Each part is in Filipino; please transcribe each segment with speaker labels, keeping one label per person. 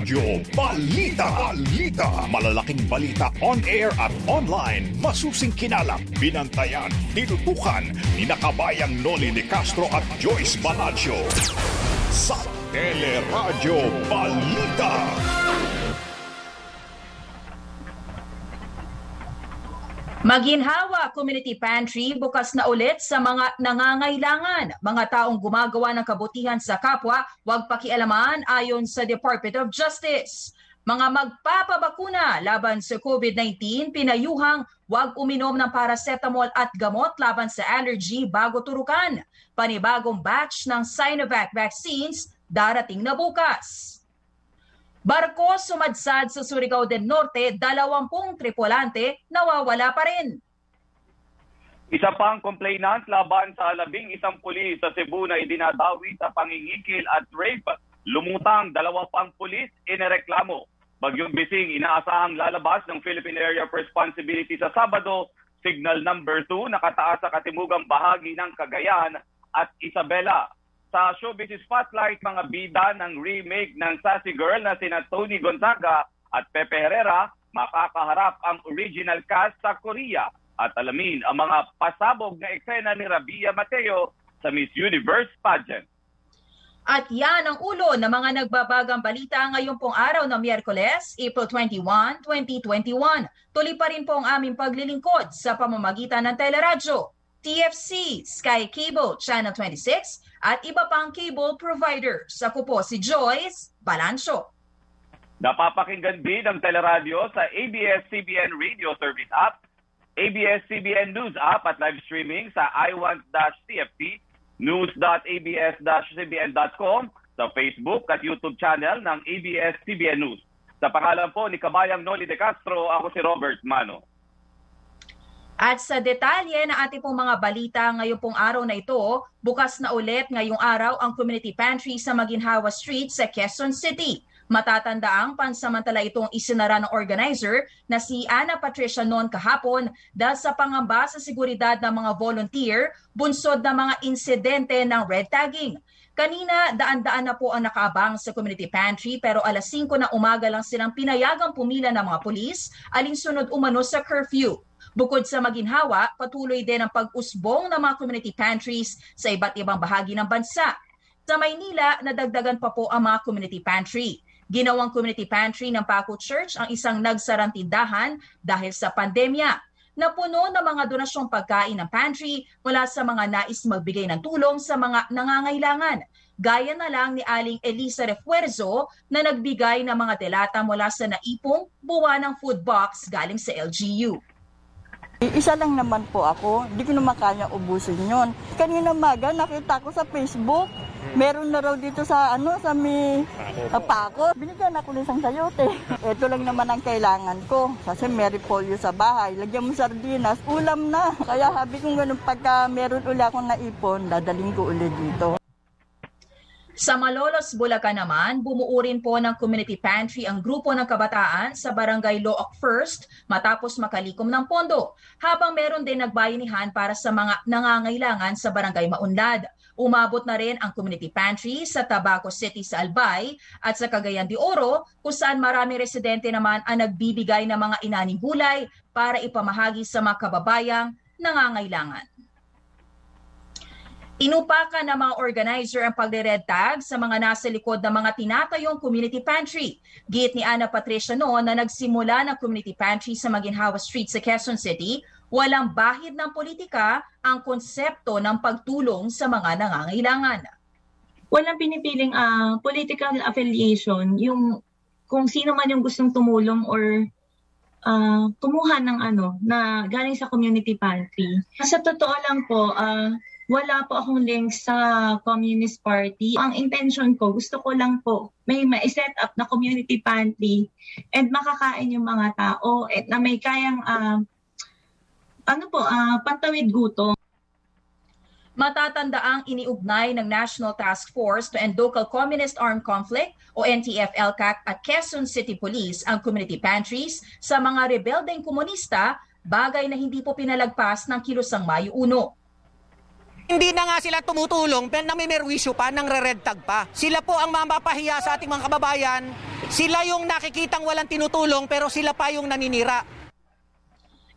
Speaker 1: Teleradyo Balita. Balita. Malalaking balita on air at online. Masusing kinalap, binantayan, tinutukan ni nakabayang Noli de Castro at Joyce Balancho. Sa Teleradyo Balita.
Speaker 2: Maginhawa Community Pantry bukas na ulit sa mga nangangailangan. Mga taong gumagawa ng kabutihan sa kapwa, huwag pakialaman ayon sa Department of Justice. Mga magpapabakuna laban sa COVID-19, pinayuhang huwag uminom ng paracetamol at gamot laban sa allergy bago turukan. Panibagong batch ng Sinovac vaccines darating na bukas. Barko sumadsad sa Surigao del Norte, dalawampung tripulante nawawala pa rin.
Speaker 3: Isa pang complainant laban sa labing isang pulis sa Cebu na idinadawi sa pangingikil at rape. Lumutang dalawa pang pulis inireklamo. Bagyong Bising inaasahang lalabas ng Philippine Area of Responsibility sa Sabado. Signal number 2 nakataas sa katimugang bahagi ng Cagayan at Isabela sa Showbiz Spotlight mga bida ng remake ng Sassy Girl na sina Tony Gonzaga at Pepe Herrera makakaharap ang original cast sa Korea at alamin ang mga pasabog na eksena ni Rabia Mateo sa Miss Universe pageant.
Speaker 2: At yan ang ulo ng mga nagbabagang balita ngayong pong araw ng Miyerkules, April 21, 2021. Tuloy pa rin po ang aming paglilingkod sa pamamagitan ng teleradyo, TFC, Sky Cable, Channel 26, at iba pang cable providers. Ako po si Joyce Balancho.
Speaker 3: Napapakinggan din ang teleradyo sa ABS-CBN Radio Service app, ABS-CBN News app at live streaming sa iWant-CFT, news.abs-cbn.com, sa Facebook at YouTube channel ng ABS-CBN News. Sa pangalan po ni Kabayang Noli de Castro, ako si Robert Mano.
Speaker 2: At sa detalye na ating pong mga balita ngayong pong araw na ito, bukas na ulit ngayong araw ang community pantry sa Maginhawa Street sa Quezon City. Matatandaang pansamantala itong isinara ng organizer na si Ana Patricia noon kahapon dahil sa pangamba sa seguridad ng mga volunteer bunsod ng mga insidente ng red tagging. Kanina, daan-daan na po ang nakaabang sa community pantry pero alas 5 na umaga lang silang pinayagang pumila ng mga pulis alinsunod umano sa curfew. Bukod sa maginhawa, patuloy din ang pag-usbong ng mga community pantries sa iba't ibang bahagi ng bansa. Sa Maynila, nadagdagan pa po ang mga community pantry. Ginawang community pantry ng Paco Church ang isang nagsarang tindahan dahil sa pandemya. Napuno ng mga donasyong pagkain ng pantry mula sa mga nais magbigay ng tulong sa mga nangangailangan. Gaya na lang ni Aling Elisa Refuerzo na nagbigay ng mga delata mula sa naipong buwan ng food box galing sa LGU.
Speaker 4: Isa lang naman po ako, hindi ko naman kaya ubusin yon. Kanina maga nakita ko sa Facebook, meron na raw dito sa ano sa mi uh, pako. Binigyan ako ng isang sayote. Ito lang naman ang kailangan ko kasi may repolyo sa bahay. Lagyan mo sardinas, ulam na. Kaya habi kong ganun pagka meron uli akong naipon, dadaling ko uli dito.
Speaker 2: Sa Malolos, Bulacan naman, bumuo rin po ng community pantry ang grupo ng kabataan sa Barangay Look First matapos makalikom ng pondo, habang meron din nagbayanihan para sa mga nangangailangan sa Barangay Maunlad. Umabot na rin ang community pantry sa Tabaco City sa Albay at sa Cagayan de Oro kung saan marami residente naman ang nagbibigay ng mga inaning gulay para ipamahagi sa mga kababayang nangangailangan. Inupakan ng mga organizer ang pagre-red tag sa mga nasa likod ng mga tinatayong community pantry. Git ni Ana Patricia noon na nagsimula ng community pantry sa Maginhawa Street sa Quezon City, walang bahid ng politika ang konsepto ng pagtulong sa mga nangangailangan.
Speaker 5: Walang pinipiling uh, political affiliation, yung kung sino man yung gustong tumulong or uh, kumuha ng ano na galing sa community pantry. Sa totoo lang po, uh, wala po akong link sa Communist Party. Ang intention ko, gusto ko lang po may ma-set up na community pantry and makakain yung mga tao at na may kayang uh, ano po, uh, pantawid gutom.
Speaker 2: Matatandaang iniugnay ng National Task Force to End Local Communist Armed Conflict o NTF-ELCAC at Quezon City Police ang community pantries sa mga rebeldeng komunista, bagay na hindi po pinalagpas ng kilusang Mayo 1.
Speaker 6: Hindi na nga sila tumutulong, pero namimerwisyo pa, nang re-red tag pa. Sila po ang mapapahiya sa ating mga kababayan Sila yung nakikitang walang tinutulong pero sila pa yung naninira.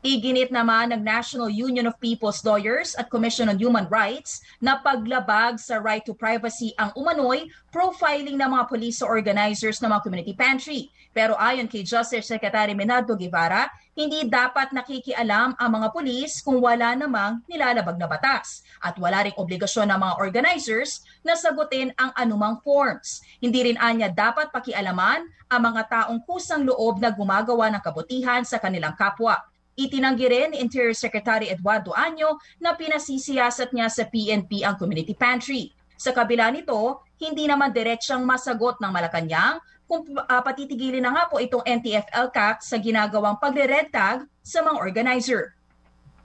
Speaker 2: Iginit naman ng National Union of People's Lawyers at Commission on Human Rights na paglabag sa right to privacy ang umano'y profiling ng mga police organizers ng mga community pantry. Pero ayon kay Justice Secretary Menardo Guevara, hindi dapat nakikialam ang mga pulis kung wala namang nilalabag na batas at wala ring obligasyon ng mga organizers na sagutin ang anumang forms. Hindi rin anya dapat pakialaman ang mga taong kusang loob na gumagawa ng kabutihan sa kanilang kapwa. Itinanggi rin ni Interior Secretary Eduardo Año na pinasisiyasat niya sa PNP ang community pantry. Sa kabila nito, hindi naman diretsang masagot ng Malacanang kung uh, patitigilin na nga po itong NTF-LCAC sa ginagawang pagre-red tag sa mga organizer.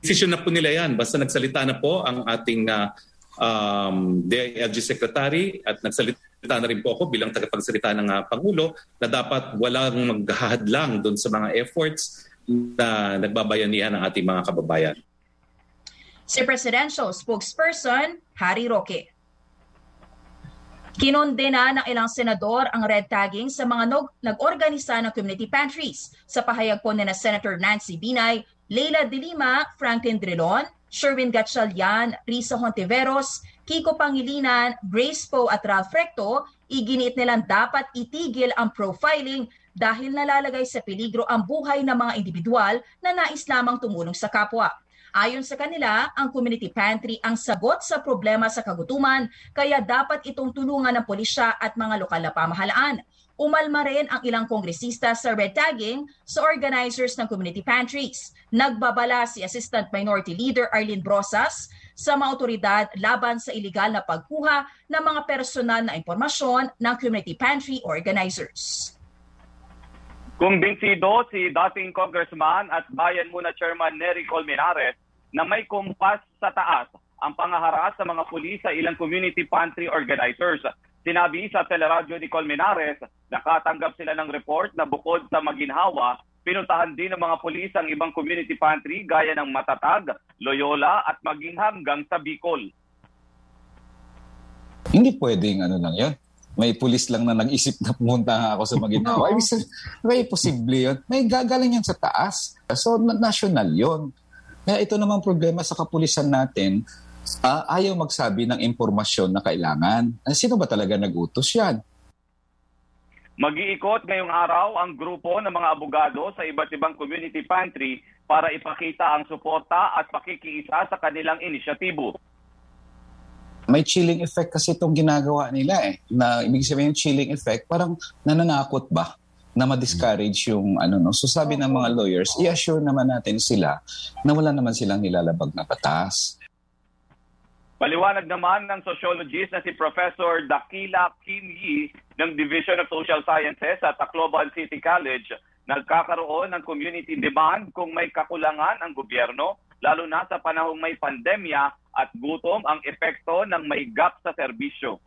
Speaker 7: Decision na po nila yan. Basta nagsalita na po ang ating uh, um, DILG Secretary at nagsalita na rin po ako bilang tagapagsalita ng uh, Pangulo na dapat walang maghahadlang doon sa mga efforts na nagbabayanihan ng ating mga kababayan.
Speaker 2: Si Presidential Spokesperson Harry Roque. Kinondena ng ilang senador ang red tagging sa mga nag-organisa ng community pantries. Sa pahayag po na Senator Nancy Binay, Leila De Lima, Franklin Drilon, Sherwin Gatchalian, Risa Hontiveros, Kiko Pangilinan, Grace Poe at Ralph Recto, iginit nilang dapat itigil ang profiling dahil nalalagay sa peligro ang buhay ng mga individual na nais lamang tumulong sa kapwa. Ayon sa kanila, ang community pantry ang sagot sa problema sa kagutuman kaya dapat itong tulungan ng pulisya at mga lokal na pamahalaan. Umalma rin ang ilang kongresista sa red tagging sa organizers ng community pantries. Nagbabala si Assistant Minority Leader Arlene Brosas sa mga otoridad laban sa ilegal na pagkuha ng mga personal na impormasyon ng community pantry organizers.
Speaker 3: Kumbinsido si dating congressman at Bayan Muna Chairman Nery Colmenares na may kumpas sa taas ang pangaharas sa mga pulis sa ilang community pantry organizers. Sinabi sa teleradyo ni Colmenares, nakatanggap sila ng report na bukod sa maginhawa, pinuntahan din ng mga pulis ang ibang community pantry gaya ng Matatag, Loyola at maging hanggang sa Bicol.
Speaker 8: Hindi pwedeng ano lang yan may pulis lang na nag-isip na pumunta ako sa Maguinao. I mean, may posible yun. May gagaling yan sa taas. So, national yon. Kaya ito namang problema sa kapulisan natin, uh, ayaw magsabi ng impormasyon na kailangan. Sino ba talaga nag-utos yan?
Speaker 3: Mag-iikot ngayong araw ang grupo ng mga abogado sa iba't ibang community pantry para ipakita ang suporta at pakikiisa sa kanilang inisyatibo
Speaker 8: may chilling effect kasi itong ginagawa nila eh. Na ibig sabihin yung chilling effect, parang nananakot ba? na ma-discourage yung ano no. So sabi ng mga lawyers, i-assure naman natin sila na wala naman silang nilalabag na batas.
Speaker 3: Paliwanag naman ng sociologist na si Professor Dakila Kim Yi ng Division of Social Sciences at Tacloban City College, nagkakaroon ng community demand kung may kakulangan ang gobyerno lalo na sa panahong may pandemya at gutom ang epekto ng may gap sa serbisyo.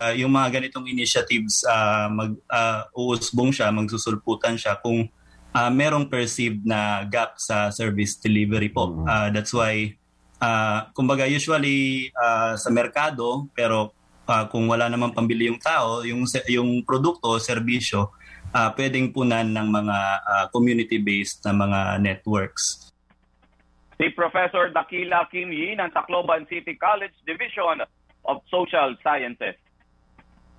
Speaker 9: Uh, yung mga ganitong initiatives, uh, mag, uh, uusbong siya, magsusulputan siya kung uh, merong perceived na gap sa service delivery po. Uh, that's why, uh, kumbaga usually uh, sa merkado, pero uh, kung wala namang pambili yung tao, yung, yung produkto, serbisyo, uh, pwedeng punan ng mga uh, community-based na mga networks.
Speaker 3: Si Professor Dakila Kim Yi ng Tacloban City College Division of Social Sciences.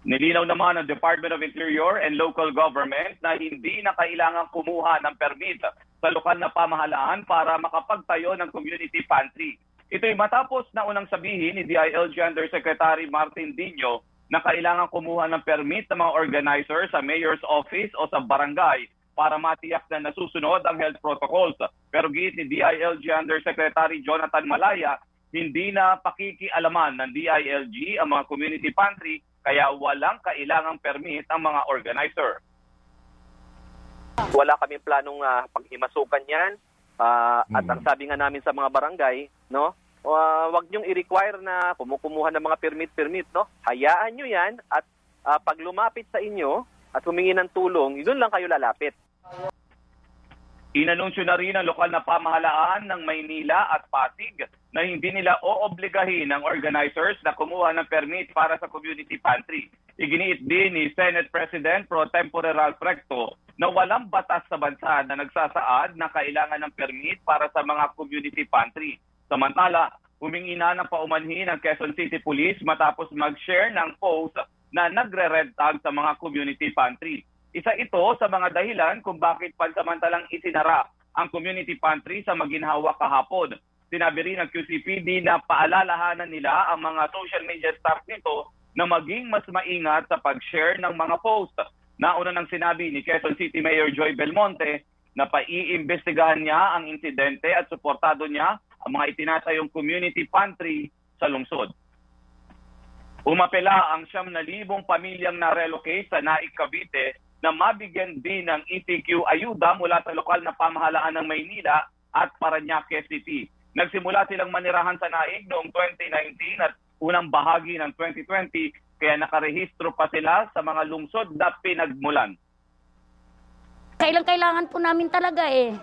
Speaker 3: Nilinaw naman ng Department of Interior and Local Government na hindi na kailangan kumuha ng permit sa lokal na pamahalaan para makapagtayo ng community pantry. Ito'y matapos na unang sabihin ni DILG Undersecretary Martin Dino na kailangan kumuha ng permit sa mga organizer sa mayor's office o sa barangay para matiyak na nasusunod ang health protocols. Pero giit ni DILG Undersecretary Jonathan Malaya, hindi na pakikialaman ng DILG ang mga community pantry kaya walang kailangang permit ang mga organizer.
Speaker 10: Wala kaming planong uh, paghimasukan yan. Uh, mm. At ang sabi nga namin sa mga barangay, no, uh, wag niyong i-require na kumukumuha ng mga permit-permit, no? Hayaan niyo 'yan at uh, pag lumapit sa inyo at humingi ng tulong, doon lang kayo lalapit.
Speaker 3: Inanunsyo na rin ang lokal na pamahalaan ng Maynila at Pasig na hindi nila oobligahin ang organizers na kumuha ng permit para sa community pantry. Iginiit din ni Senate President Pro Tempore Ralph Recto na walang batas sa bansa na nagsasaad na kailangan ng permit para sa mga community pantry. Samantala, humingi na ng paumanhin ang Quezon City Police matapos mag-share ng post na nagre-red sa mga community pantry. Isa ito sa mga dahilan kung bakit pansamantalang isinara ang community pantry sa Maginhawa kahapon. Sinabi rin ng QCPD na paalalahanan nila ang mga social media staff nito na maging mas maingat sa pag-share ng mga post. Nauna nang sinabi ni Quezon City Mayor Joy Belmonte na paiimbestigahan niya ang insidente at suportado niya ang mga itinatayong community pantry sa lungsod. Umapela ang siyam na libong pamilyang na-relocate sa Naik Cavite na mabigyan din ng ETQ ayuda mula sa lokal na pamahalaan ng Maynila at Paranaque City. Nagsimula silang manirahan sa Naig noong 2019 at unang bahagi ng 2020 kaya nakarehistro pa sila sa mga lungsod na pinagmulan.
Speaker 11: Kailang kailangan po namin talaga eh.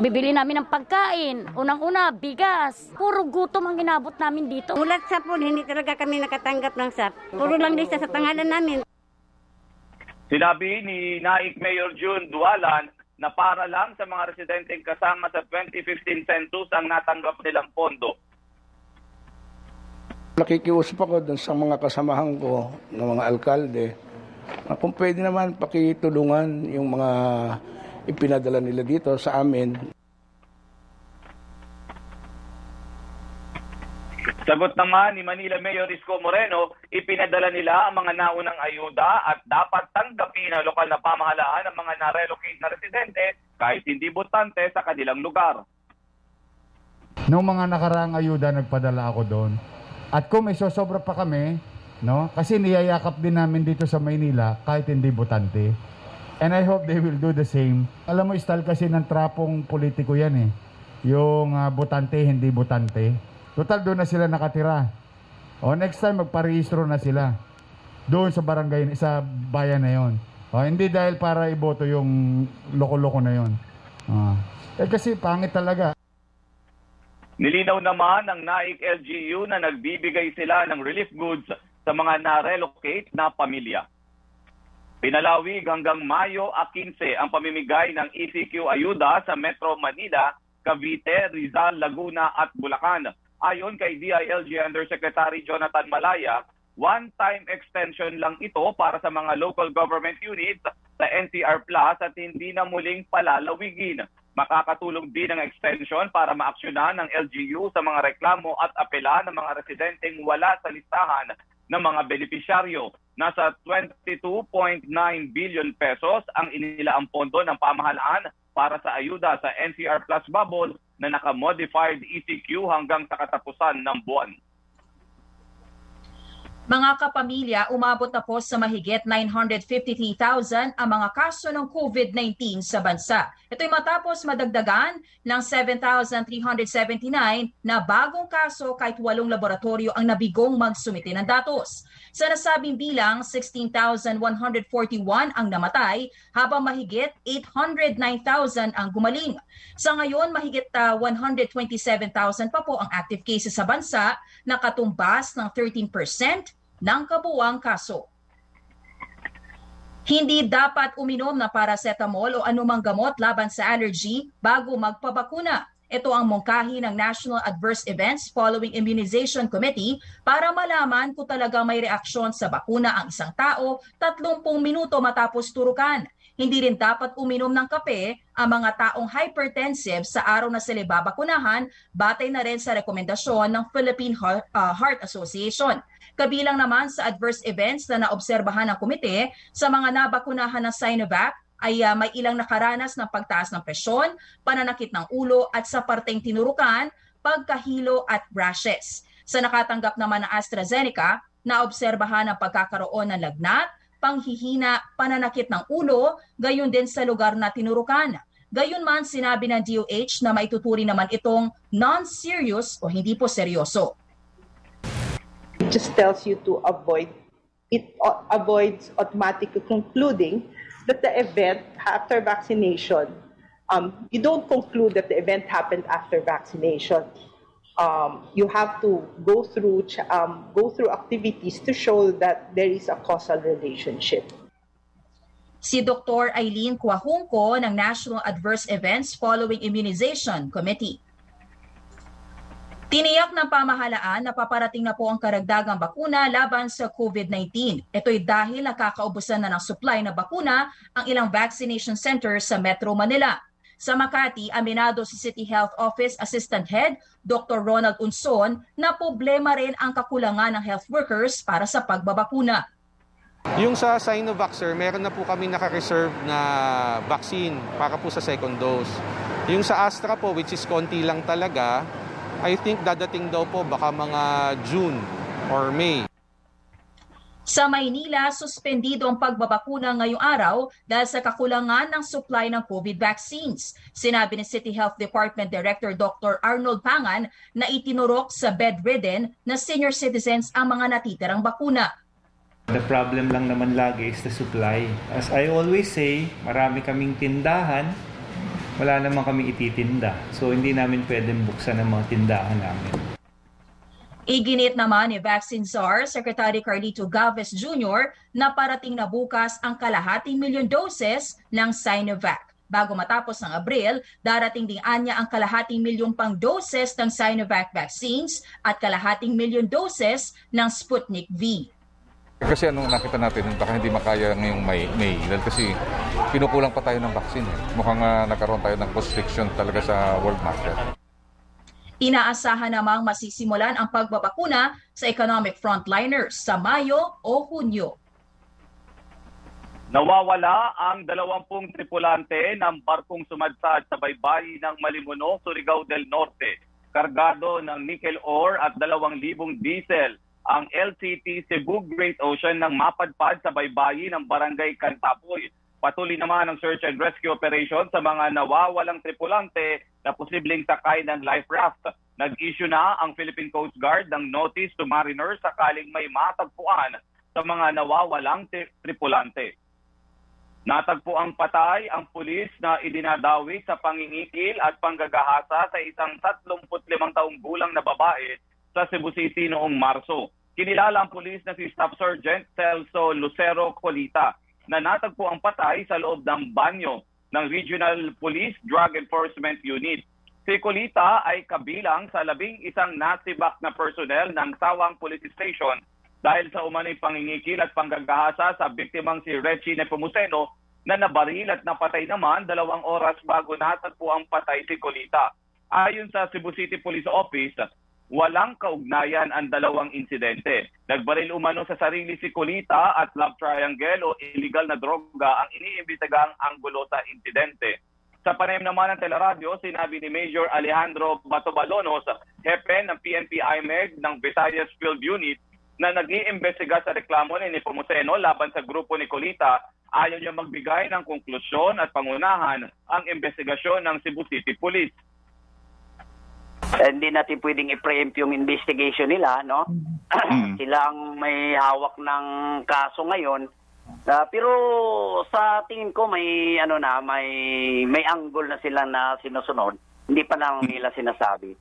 Speaker 11: Bibili namin ng pagkain. Unang-una, bigas. Puro gutom ang inabot namin dito.
Speaker 12: Mulat sa po, hindi talaga kami nakatanggap ng SAP. Puro lang din sa pangalan namin.
Speaker 3: Sinabi ni Naik Mayor June Dualan na para lang sa mga residenteng kasama sa 2015 census ang natanggap nilang pondo.
Speaker 13: Nakikiusap ako dun sa mga kasamahan ko ng mga alkalde kung pwede naman pakitulungan yung mga ipinadala nila dito sa amin
Speaker 3: Sagot naman ni Manila Mayor Isko Moreno, ipinadala nila ang mga naunang ayuda at dapat tanggapin ng lokal na pamahalaan ang mga na-relocate na residente kahit hindi botante sa kanilang lugar.
Speaker 14: Noong mga nakaraang ayuda, nagpadala ako doon. At kung may sosobra pa kami, no? kasi niyayakap din namin dito sa Maynila kahit hindi botante. And I hope they will do the same. Alam mo, style kasi ng trapong politiko yan eh. Yung uh, botante, hindi botante. Total doon na sila nakatira. O next time magparehistro na sila. Doon sa barangay, sa bayan na yon. O hindi dahil para iboto yung loko-loko na yon. O. Eh kasi pangit talaga.
Speaker 3: Nilinaw naman ng NAIC LGU na nagbibigay sila ng relief goods sa mga na-relocate na pamilya. Pinalawig hanggang Mayo 15 ang pamimigay ng ECQ ayuda sa Metro Manila, Cavite, Rizal, Laguna at Bulacan. Ayon kay DILG Undersecretary Jonathan Malaya, one-time extension lang ito para sa mga local government units sa NCR Plus at hindi na muling palalawigin. Makakatulong din ang extension para maaksyonan ng LGU sa mga reklamo at apela ng mga residenteng wala sa listahan ng mga benepisyaryo. Nasa 22.9 billion pesos ang inilaang pondo ng pamahalaan para sa ayuda sa NCR Plus bubble na naka-modified ECQ hanggang sa katapusan ng buwan.
Speaker 2: Mga kapamilya, umabot na po sa mahigit 953,000 ang mga kaso ng COVID-19 sa bansa. Ito'y matapos madagdagan ng 7,379 na bagong kaso kahit walong laboratorio ang nabigong magsumite ng datos. Sa nasabing bilang, 16,141 ang namatay habang mahigit 809,000 ang gumaling. Sa ngayon, mahigit uh, ah, 127,000 pa po ang active cases sa bansa na katumbas ng 13% ng kabuwang kaso. Hindi dapat uminom na paracetamol o anumang gamot laban sa allergy bago magpabakuna. Ito ang mungkahi ng National Adverse Events Following Immunization Committee para malaman kung talaga may reaksyon sa bakuna ang isang tao 30 minuto matapos turukan. Hindi rin dapat uminom ng kape ang mga taong hypertensive sa araw na sila babakunahan batay na rin sa rekomendasyon ng Philippine Heart, Heart Association. Kabilang naman sa adverse events na naobserbahan ng komite sa mga nabakunahan ng Sinovac ay uh, may ilang nakaranas ng pagtaas ng presyon, pananakit ng ulo at sa parteng tinurukan, pagkahilo at rashes. Sa nakatanggap naman ng AstraZeneca, naobserbahan ang pagkakaroon ng lagnat, panghihina, pananakit ng ulo, gayon din sa lugar na tinurukan. Gayon man sinabi ng DOH na maituturi naman itong non-serious o hindi po seryoso.
Speaker 15: It just tells you to avoid, it avoids automatically concluding that the event after vaccination um, you don't conclude that the event happened after vaccination. Um, you have to go through um, go through activities to show that there is a causal relationship.
Speaker 2: Si Dr. Eileen Kuahungko ng National Adverse Events Following Immunization Committee. Tiniyak ng pamahalaan na paparating na po ang karagdagang bakuna laban sa COVID-19. Ito'y dahil nakakaubusan na ng supply na bakuna ang ilang vaccination centers sa Metro Manila. Sa Makati, aminado si City Health Office Assistant Head Dr. Ronald Unson na problema rin ang kakulangan ng health workers para sa pagbabakuna.
Speaker 16: Yung sa Sinovac, sir, meron na po kami naka-reserve na vaccine para po sa second dose. Yung sa Astra po, which is konti lang talaga, I think dadating daw po baka mga June or May.
Speaker 2: Sa Maynila, suspendido ang pagbabakuna ngayong araw dahil sa kakulangan ng supply ng COVID vaccines. Sinabi ni City Health Department Director Dr. Arnold Pangan na itinurok sa bedridden na senior citizens ang mga natitirang bakuna.
Speaker 17: The problem lang naman lagi is the supply. As I always say, marami kaming tindahan, wala naman kami ititinda. So hindi namin pwedeng buksan ang mga tindahan namin.
Speaker 2: Iginit naman ni Vaccine Czar Secretary Carlito Galvez Jr. na parating na bukas ang kalahating milyon doses ng Sinovac. Bago matapos ng Abril, darating din anya ang kalahating milyong pang doses ng Sinovac vaccines at kalahating milyon doses ng Sputnik V.
Speaker 18: Kasi anong nakita natin, baka hindi makaya ngayong May, May dahil kasi pinukulang pa tayo ng vaccine. Eh. Mukhang uh, nagkaroon tayo ng constriction talaga sa world market.
Speaker 2: Inaasahan namang masisimulan ang pagbabakuna sa economic frontliners sa Mayo o Hunyo.
Speaker 3: Nawawala ang dalawampung tripulante ng barkong sumadsad sa baybayi ng Malimuno, Surigao del Norte. Kargado ng nickel ore at dalawang libong diesel ang LCT Cebu Great Ocean nang mapadpad sa baybayi ng Barangay Cantapoy. Patuloy naman ang search and rescue operation sa mga nawawalang tripulante na posibleng sakay ng life raft. Nag-issue na ang Philippine Coast Guard ng notice to mariners sakaling may matagpuan sa mga nawawalang tri- tripulante. Natagpo ang patay ang pulis na idinadawi sa pangingikil at panggagahasa sa isang 35 taong gulang na babae sa Cebu City noong Marso. Kinilala ang pulis na si Staff Sergeant Celso Lucero Colita na natagpo ang patay sa loob ng banyo ng Regional Police Drug Enforcement Unit. Si Colita ay kabilang sa labing isang nasibak na personnel ng Sawang Police Station dahil sa umano'y pangingikil at panggagahasa sa biktimang si Reggie Nepomuceno na nabaril at napatay naman dalawang oras bago natagpo ang patay si Colita. Ayon sa Cebu City Police Office, walang kaugnayan ang dalawang insidente. Nagbaril umano sa sarili si Colita at love triangle o illegal na droga ang iniimbestigang anggulo sa insidente. Sa panayam naman ng teleradyo, sinabi ni Major Alejandro Batobalonos, hepe ng PNP IMEG ng Visayas Field Unit, na nag-iimbestiga sa reklamo ni Nepomuceno laban sa grupo ni Colita, ayaw niya magbigay ng konklusyon at pangunahan ang investigasyon ng Cebu City Police.
Speaker 19: Eh, hindi natin pwedeng i-preempt yung investigation nila, no? Sila ang may hawak ng kaso ngayon. Ah, pero sa tingin ko may ano na, may may angle na sila na sinusunod. Hindi pa lang nila sinasabi.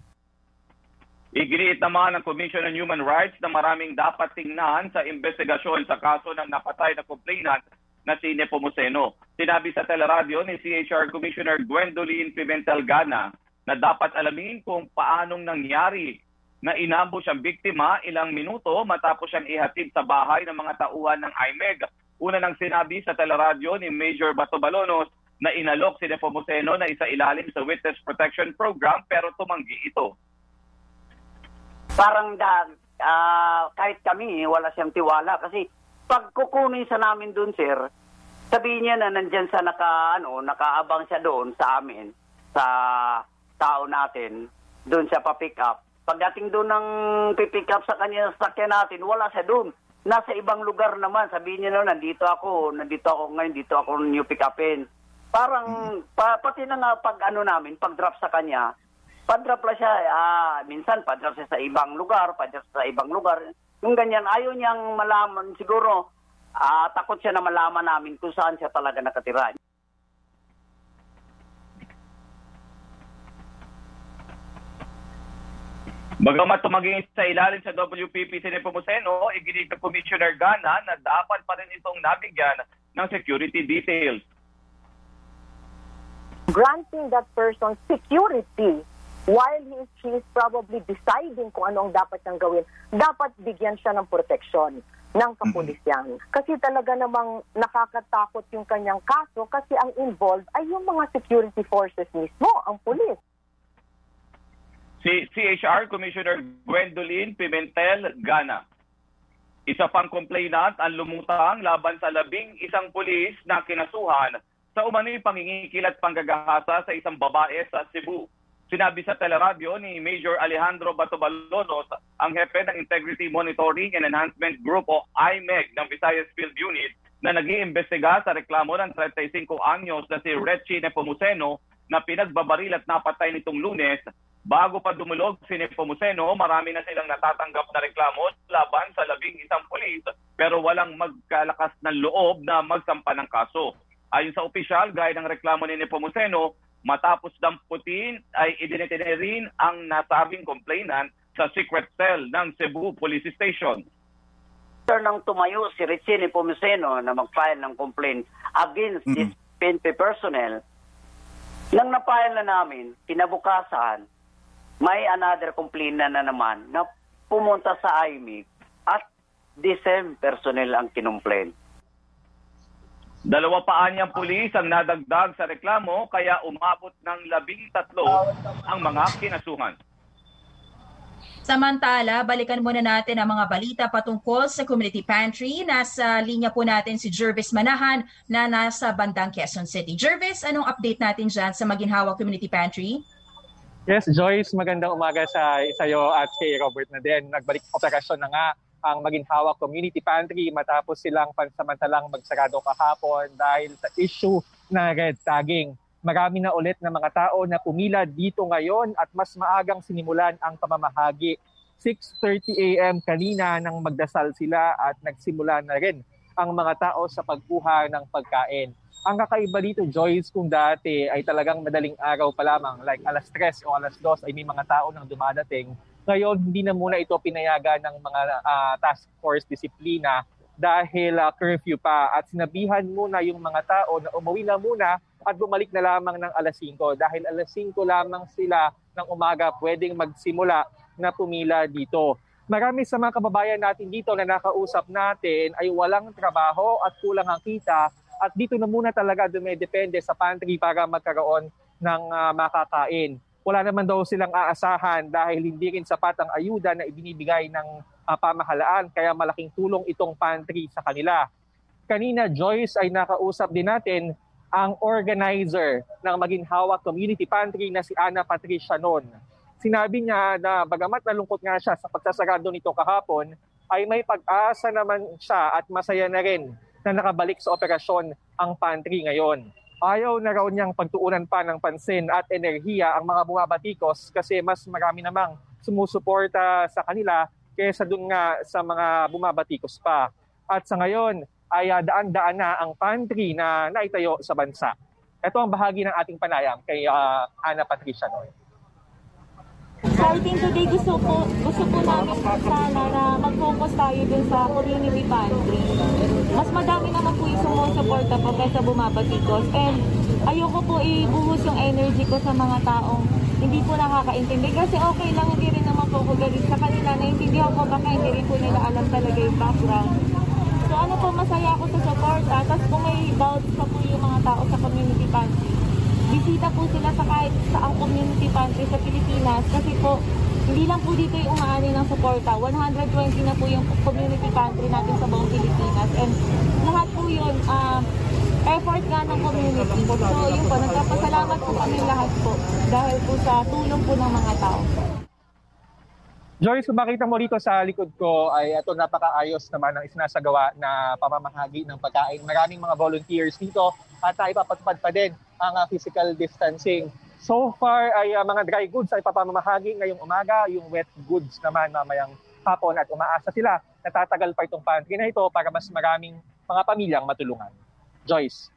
Speaker 3: Iginiit naman ng Commission on Human Rights na maraming dapat tingnan sa investigasyon sa kaso ng napatay na complainant na si Nepomuceno. Sinabi sa teleradyo ni CHR Commissioner Gwendolyn Pimentel Gana na dapat alamin kung paanong nangyari na inambush ang biktima ilang minuto matapos siyang ihatid sa bahay ng mga tauhan ng IMEG. Una nang sinabi sa teleradyo ni Major Bato Balonos na inalok si Nepomuceno na isa ilalim sa Witness Protection Program pero tumanggi ito.
Speaker 19: Parang da, ah, kahit kami, wala siyang tiwala kasi pag kukunin sa namin doon, sir, sabihin niya na nandyan sa naka, ano, nakaabang siya doon sa amin, sa tao natin, doon siya pa-pick up. Pagdating doon ng pipick up sa kanya sa sakyan natin, wala siya doon. Nasa ibang lugar naman, sabihin niya na, nandito ako, nandito ako ngayon, dito ako new pick upin. Parang, pa, pati na nga pag ano namin, pag drop sa kanya, pag-drop lang siya, ah, minsan pag-drop siya sa ibang lugar, pag-drop sa ibang lugar. Yung ganyan, ayaw niyang malaman, siguro, ah, takot siya na malaman namin kung saan siya talaga nakatira.
Speaker 3: Bagamat tumaging sa ilalim sa WPP si Nepomuceno, iginit ng Commissioner Gana na dapat pa rin itong nabigyan ng security details.
Speaker 20: Granting that person security while he is, she is probably deciding kung ano ang dapat niyang gawin, dapat bigyan siya ng proteksyon ng kapulisyan. Kasi talaga namang nakakatakot yung kanyang kaso kasi ang involved ay yung mga security forces mismo, ang pulis.
Speaker 3: Si CHR Commissioner Gwendolyn Pimentel Gana. Isa pang complainant ang lumutang laban sa labing isang pulis na kinasuhan sa umano'y pangingikil at panggagahasa sa isang babae sa Cebu. Sinabi sa teleradyo ni Major Alejandro Batobalonos, ang hepe ng Integrity Monitoring and Enhancement Group o IMEG ng Visayas Field Unit na nag-iimbestiga sa reklamo ng 35 anyos na si Rechi Nepomuceno na pinagbabaril at napatay nitong lunes Bago pa dumulog si Nepomuceno, marami na silang natatanggap na reklamo laban sa labing isang pulis pero walang magkalakas ng loob na magsampa ng kaso. Ayon sa opisyal, gaya ng reklamo ni Nepomuceno, matapos damputin ay idinetene rin ang nasabing complainant sa secret cell ng Cebu Police Station.
Speaker 19: After nang tumayo si Richie Nepomuceno na mag-file ng complaint against mm-hmm. this PNP personnel, nang napile na namin, kinabukasan, may another complaint na, na naman na pumunta sa IMIC at the same personnel ang kinomplain.
Speaker 3: Dalawa pa anyang pulis ang nadagdag sa reklamo kaya umabot ng labing tatlo ang mga kinasuhan.
Speaker 2: Samantala, balikan muna natin ang mga balita patungkol sa community pantry. Nasa linya po natin si Jervis Manahan na nasa bandang Quezon City. Jervis, anong update natin dyan sa Maginhawa Community Pantry?
Speaker 21: Yes, Joyce, magandang umaga sa iyo at kay Robert na din. Nagbalik operasyon na nga ang Maginhawa Community Pantry matapos silang pansamantalang magsarado kahapon dahil sa issue na red tagging. Marami na ulit na mga tao na pumila dito ngayon at mas maagang sinimulan ang pamamahagi. 6.30 a.m. kanina nang magdasal sila at nagsimula na rin ang mga tao sa pagkuha ng pagkain. Ang kakaiba dito, Joyce, kung dati ay talagang madaling araw pa lamang, like alas 3 o alas 2 ay may mga tao nang dumadating. Ngayon, hindi na muna ito pinayagan ng mga uh, task force disiplina dahil uh, curfew pa at sinabihan muna yung mga tao na umuwi na muna at bumalik na lamang ng alas 5 dahil alas 5 lamang sila ng umaga pwedeng magsimula na pumila dito. Marami sa mga kababayan natin dito na nakausap natin ay walang trabaho at kulang ang kita at dito na muna talaga dumedepende sa pantry para magkaroon ng uh, makakain. Wala naman daw silang aasahan dahil hindi rin sapat ang ayuda na ibinibigay ng uh, pamahalaan kaya malaking tulong itong pantry sa kanila. Kanina Joyce ay nakausap din natin ang organizer ng Maginhawa Community Pantry na si Ana Patricia Non. Sinabi niya na bagamat nalungkot nga siya sa pagsasarado nito kahapon, ay may pag-asa naman siya at masaya na rin na nakabalik sa operasyon ang pantry ngayon. Ayaw na raw niyang pagtuunan pa ng pansin at enerhiya ang mga bumabatikos kasi mas marami namang sumusuporta sa kanila kaysa dun nga sa mga bumabatikos pa. At sa ngayon ay uh, daan-daan na ang pantry na naitayo sa bansa. Ito ang bahagi ng ating panayam kay uh, Ana Patricia Noy.
Speaker 5: Starting today, gusto po, gusto po namin sana na mag-focus tayo dun sa community pantry. Mas madami naman po yung sumusuporta po kaysa bumabatikos. And ayoko po ibuhos yung energy ko sa mga taong hindi po nakakaintindi. Kasi okay lang, hindi rin naman po ako galit sa kanila. Naintindihan ko baka hindi rin po nila alam talaga yung background. So ano po, masaya ako sa support. Tapos kung may doubts pa po yung mga tao sa community pantry, bisita po sila sa kahit sa ang community pantry sa Pilipinas kasi po hindi lang po dito yung umaani ng suporta. 120 na po yung community pantry natin sa buong Pilipinas. And lahat po yun, uh, effort nga ng community. So yun po, nagpapasalamat po kami lahat po dahil po sa tulong po ng mga tao.
Speaker 21: Joyce, kung makita mo dito sa likod ko ay ito napakaayos naman ang isinasagawa na pamamahagi ng pagkain. Maraming mga volunteers dito at uh, ipapatupad pa din ang uh, physical distancing. So far ay uh, mga dry goods ay papamamahagi ngayong umaga, yung wet goods naman mamayang hapon at umaasa sila natatagal pa itong pantry na ito para mas maraming mga pamilyang matulungan. Joyce.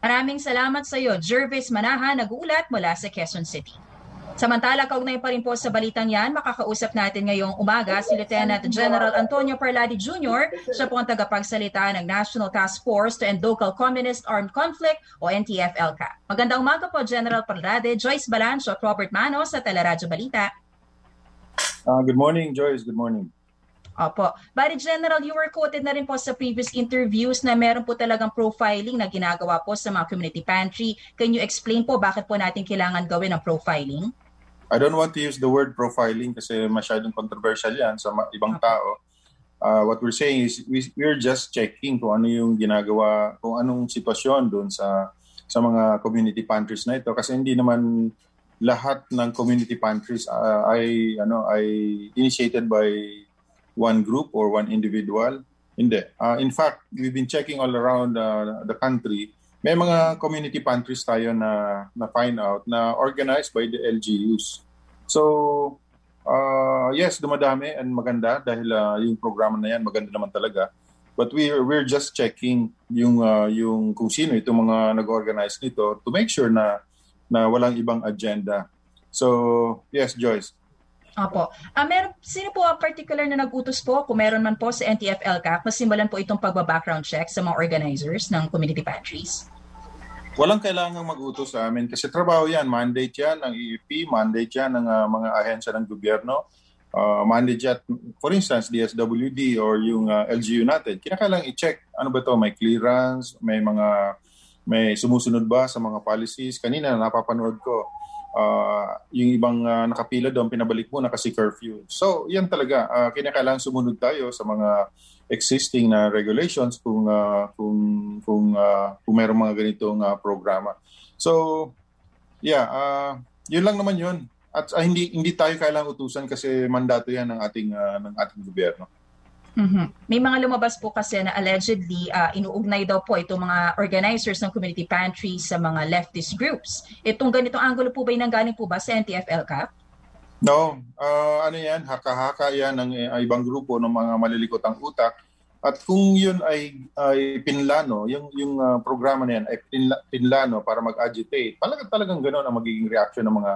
Speaker 2: Maraming salamat sa iyo, Jervis Manaha, nag-uulat mula sa Quezon City. Samantala, kaugnay pa rin po sa balitang yan, makakausap natin ngayong umaga si Lieutenant General Antonio Parladi Jr. Siya po ang tagapagsalita ng National Task Force to End Local Communist Armed Conflict o NTF-ELCA. Magandang umaga po, General Parladi, Joyce Balancho at Robert Manos sa Teleradyo Balita.
Speaker 22: Uh, good morning, Joyce. Good morning.
Speaker 2: Opo. Bari General, you were quoted na rin po sa previous interviews na meron po talagang profiling na ginagawa po sa mga community pantry. Can you explain po bakit po natin kailangan gawin ang profiling?
Speaker 22: I don't want to use the word profiling kasi masyadong controversial yan sa ibang tao. Uh, what we're saying is we, we're just checking kung ano yung ginagawa, kung anong sitwasyon doon sa sa mga community pantries na ito kasi hindi naman lahat ng community pantries uh, ay ano ay initiated by one group or one individual. Hindi. Uh, in fact, we've been checking all around uh, the country. May mga community pantries tayo na na find out na organized by the LGUs. So, uh, yes, dumadami and maganda dahil uh, yung programa na yan maganda naman talaga. But we we're just checking yung uh, yung kung sino itong mga nag-organize nito to make sure na na walang ibang agenda. So, yes, Joyce.
Speaker 2: Opo. Uh, meron, sino po ang particular na nag-utos po, kung meron man po sa NTF-ELCAC, masimulan po itong pagba-background check sa mga organizers ng community pantries?
Speaker 22: Walang kailangang mag-utos sa amin kasi trabaho yan. Mandate yan ng EEP, mandate yan ng uh, mga ahensya ng gobyerno. Uh, mandate yan, for instance, DSWD or yung uh, LGU natin. Kinakailangan i-check ano ba to may clearance, may mga may sumusunod ba sa mga policies. Kanina napapanood ko, uh, yung ibang uh, nakapila doon, pinabalik mo na kasi curfew. So, yan talaga. Uh, kinakailangan sumunod tayo sa mga existing na regulations kung uh, kung kung uh, kung mayroong mga ganitong uh, programa. So, yeah, uh, yun lang naman yun. At uh, hindi hindi tayo kailangang utusan kasi mandato yan ng ating uh, ng ating gobyerno.
Speaker 2: Mm-hmm. May mga lumabas po kasi na allegedly uh, inuugnay daw po itong mga organizers ng community pantry sa mga leftist groups. Itong ganitong angulo po ba nanggaling po ba sa NTF-ELCAP?
Speaker 22: No, uh, ano yan, haka-haka yan ng uh, ibang grupo ng mga malilikotang utak. At kung yun ay, ay pinlano, yung, yung uh, programa na yan ay pinla, pinlano para mag-agitate, talagang, talagang gano'n ang magiging reaction ng mga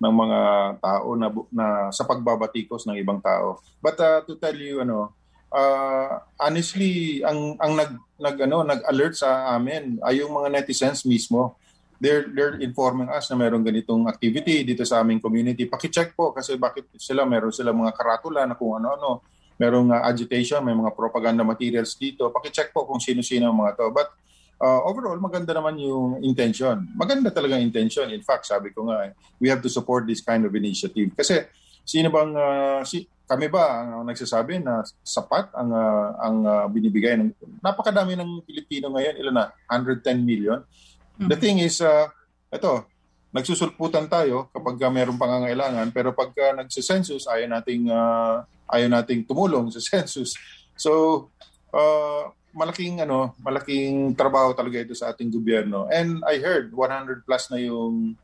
Speaker 22: ng mga tao na, na sa pagbabatikos ng ibang tao. But uh, to tell you, ano, uh, honestly, ang ang nag nag ano, nag-alert sa amin ay yung mga netizens mismo. They're they're informing us na meron ganitong activity dito sa aming community. Paki-check po kasi bakit sila meron sila mga karatula na kung ano-ano. Merong uh, agitation, may mga propaganda materials dito. Paki-check po kung sino-sino ang mga to. But uh, overall, maganda naman yung intention. Maganda talaga intention. In fact, sabi ko nga, eh, we have to support this kind of initiative. Kasi sino bang uh, si, kami ba ang nagsasabi na sapat ang uh, ang uh, binibigay ng napakadami ng Pilipino ngayon ilan na 110 million. Mm-hmm. the thing is uh, ito nagsusulputan tayo kapag uh, mayroong pangangailangan pero pag uh, nagse-census ayaw nating uh, ayaw nating tumulong sa census. So uh, malaking ano malaking trabaho talaga ito sa ating gobyerno. And I heard 100 plus na yung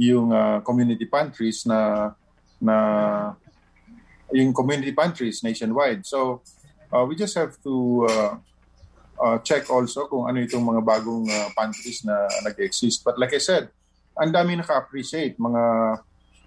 Speaker 22: yung uh, community pantries na na yung community pantries nationwide. So uh, we just have to uh, uh, check also kung ano itong mga bagong uh, pantries na nag-exist. But like I said, ang dami naka-appreciate mga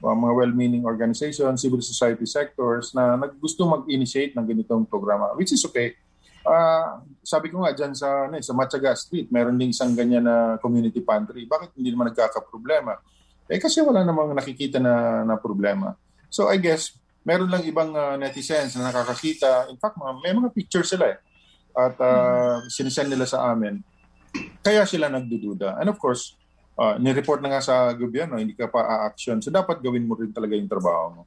Speaker 22: uh, mga well-meaning organizations, civil society sectors na naggusto mag-initiate ng ganitong programa, which is okay. Uh, sabi ko nga dyan sa, ano, sa Matyaga Street, meron din isang ganyan na community pantry. Bakit hindi naman nagkaka-problema? Eh kasi wala namang nakikita na, na problema. So I guess meron lang ibang uh, netizens na nakakakita. In fact, may mga pictures sila eh. At uh, mm. sinisend nila sa amin. Kaya sila nagdududa. And of course, uh, nireport na nga sa gobyerno, hindi ka pa a-action. So dapat gawin mo rin talaga yung trabaho mo.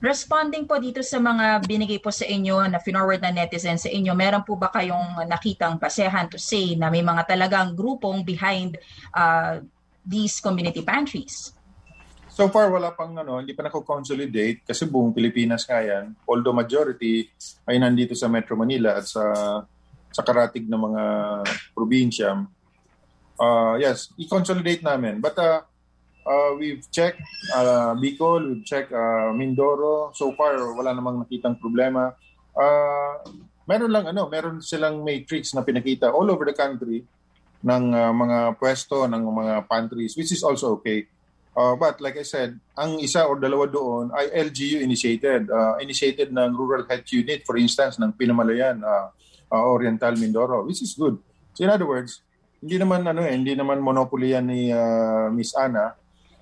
Speaker 2: Responding po dito sa mga binigay po sa inyo na finorward na netizen sa inyo, meron po ba kayong nakitang basehan to say na may mga talagang grupong behind uh, these community pantries?
Speaker 22: So far, wala pang ano, hindi pa nako-consolidate kasi buong Pilipinas nga yan. Although majority ay nandito sa Metro Manila at sa sa karatig ng mga probinsya. Uh, yes, i-consolidate namin. But uh, uh, we've checked uh, Bicol, we've checked uh, Mindoro. So far, wala namang nakitang problema. Uh, meron lang ano, meron silang matrix na pinakita all over the country ng uh, mga pwesto ng mga pantries which is also okay Uh, but like I said, ang isa or dalawa doon ay LGU initiated. Uh, initiated ng Rural Health Unit, for instance, ng Pinamalayan, uh, uh, Oriental Mindoro, which is good. So in other words, hindi naman ano eh, hindi naman monopoly yan ni uh, Miss Ana.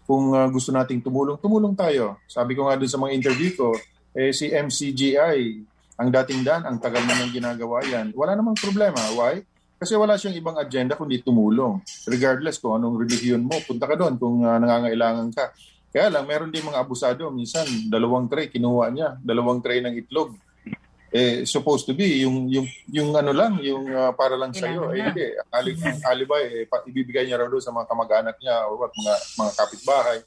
Speaker 22: Kung uh, gusto nating tumulong, tumulong tayo. Sabi ko nga dun sa mga interview ko, eh si MCGI, ang dating dan, ang tagal na nang ginagawa yan. Wala namang problema. Why? Kasi wala siyang ibang agenda kundi tumulong. Regardless kung anong religion mo, punta ka doon kung uh, nangangailangan ka. Kaya lang, meron din mga abusado. Minsan, dalawang tray kinuha niya. Dalawang tray ng itlog. Eh, supposed to be, yung, yung, yung ano lang, yung uh, para lang sa iyo. Eh, hindi. Ali, alibay, eh, pa, ibibigay niya raw doon sa mga kamag-anak niya or what, mga, mga kapitbahay.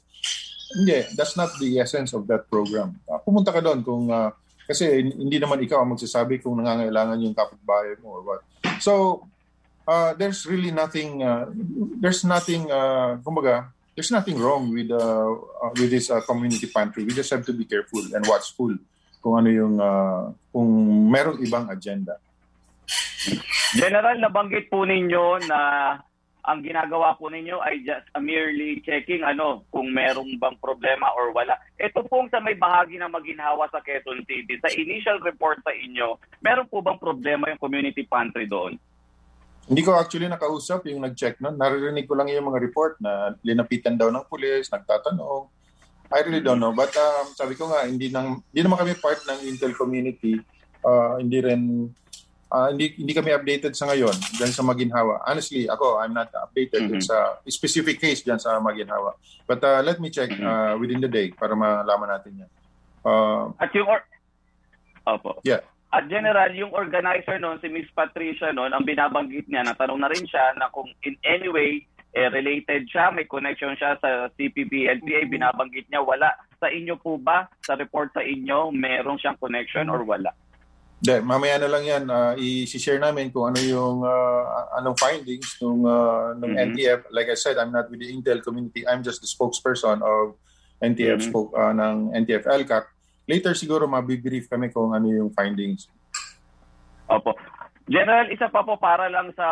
Speaker 22: Hindi. That's not the essence of that program. Uh, pumunta ka doon kung... Uh, kasi hindi naman ikaw ang magsasabi kung nangangailangan yung kapitbahay mo or what. So, uh, there's really nothing uh, there's nothing uh, kumbaga there's nothing wrong with uh, uh, with this uh, community pantry we just have to be careful and watchful kung ano yung uh, kung merong ibang agenda
Speaker 3: General nabanggit po ninyo na ang ginagawa po ninyo ay just uh, merely checking ano kung merong bang problema or wala. Ito pong sa may bahagi ng maginhawa sa Quezon City, sa initial report sa inyo, meron po bang problema yung community pantry doon?
Speaker 22: Hindi ko actually nakausap yung nag-check nun. Naririnig ko lang yung mga report na linapitan daw ng pulis, nagtatanong. I really don't know. But um, sabi ko nga, hindi, nang, hindi naman kami part ng Intel community. Uh, hindi rin, uh, hindi, hindi kami updated sa ngayon dyan sa Maginhawa. Honestly, ako, I'm not updated mm-hmm. sa specific case dyan sa Maginhawa. But uh, let me check uh, within the day para malaman natin yan. Uh,
Speaker 3: At yung... Or- Opo.
Speaker 22: Yeah.
Speaker 3: At general, yung organizer noon, si Miss Patricia noon, ang binabanggit niya, natanong na rin siya na kung in any way eh, related siya, may connection siya sa CPP, LPA, binabanggit niya, wala. Sa inyo po ba, sa report sa inyo, merong siyang connection or wala?
Speaker 22: De, mamaya na lang yan, uh, i-share namin kung ano yung uh, anong findings ng uh, ng mm-hmm. NTF. Like I said, I'm not with the Intel community. I'm just the spokesperson of NTF mm-hmm. spoke uh, ng NTF LCAC later siguro mabibrief kami kung ano yung findings.
Speaker 3: Opo. General, isa pa po para lang sa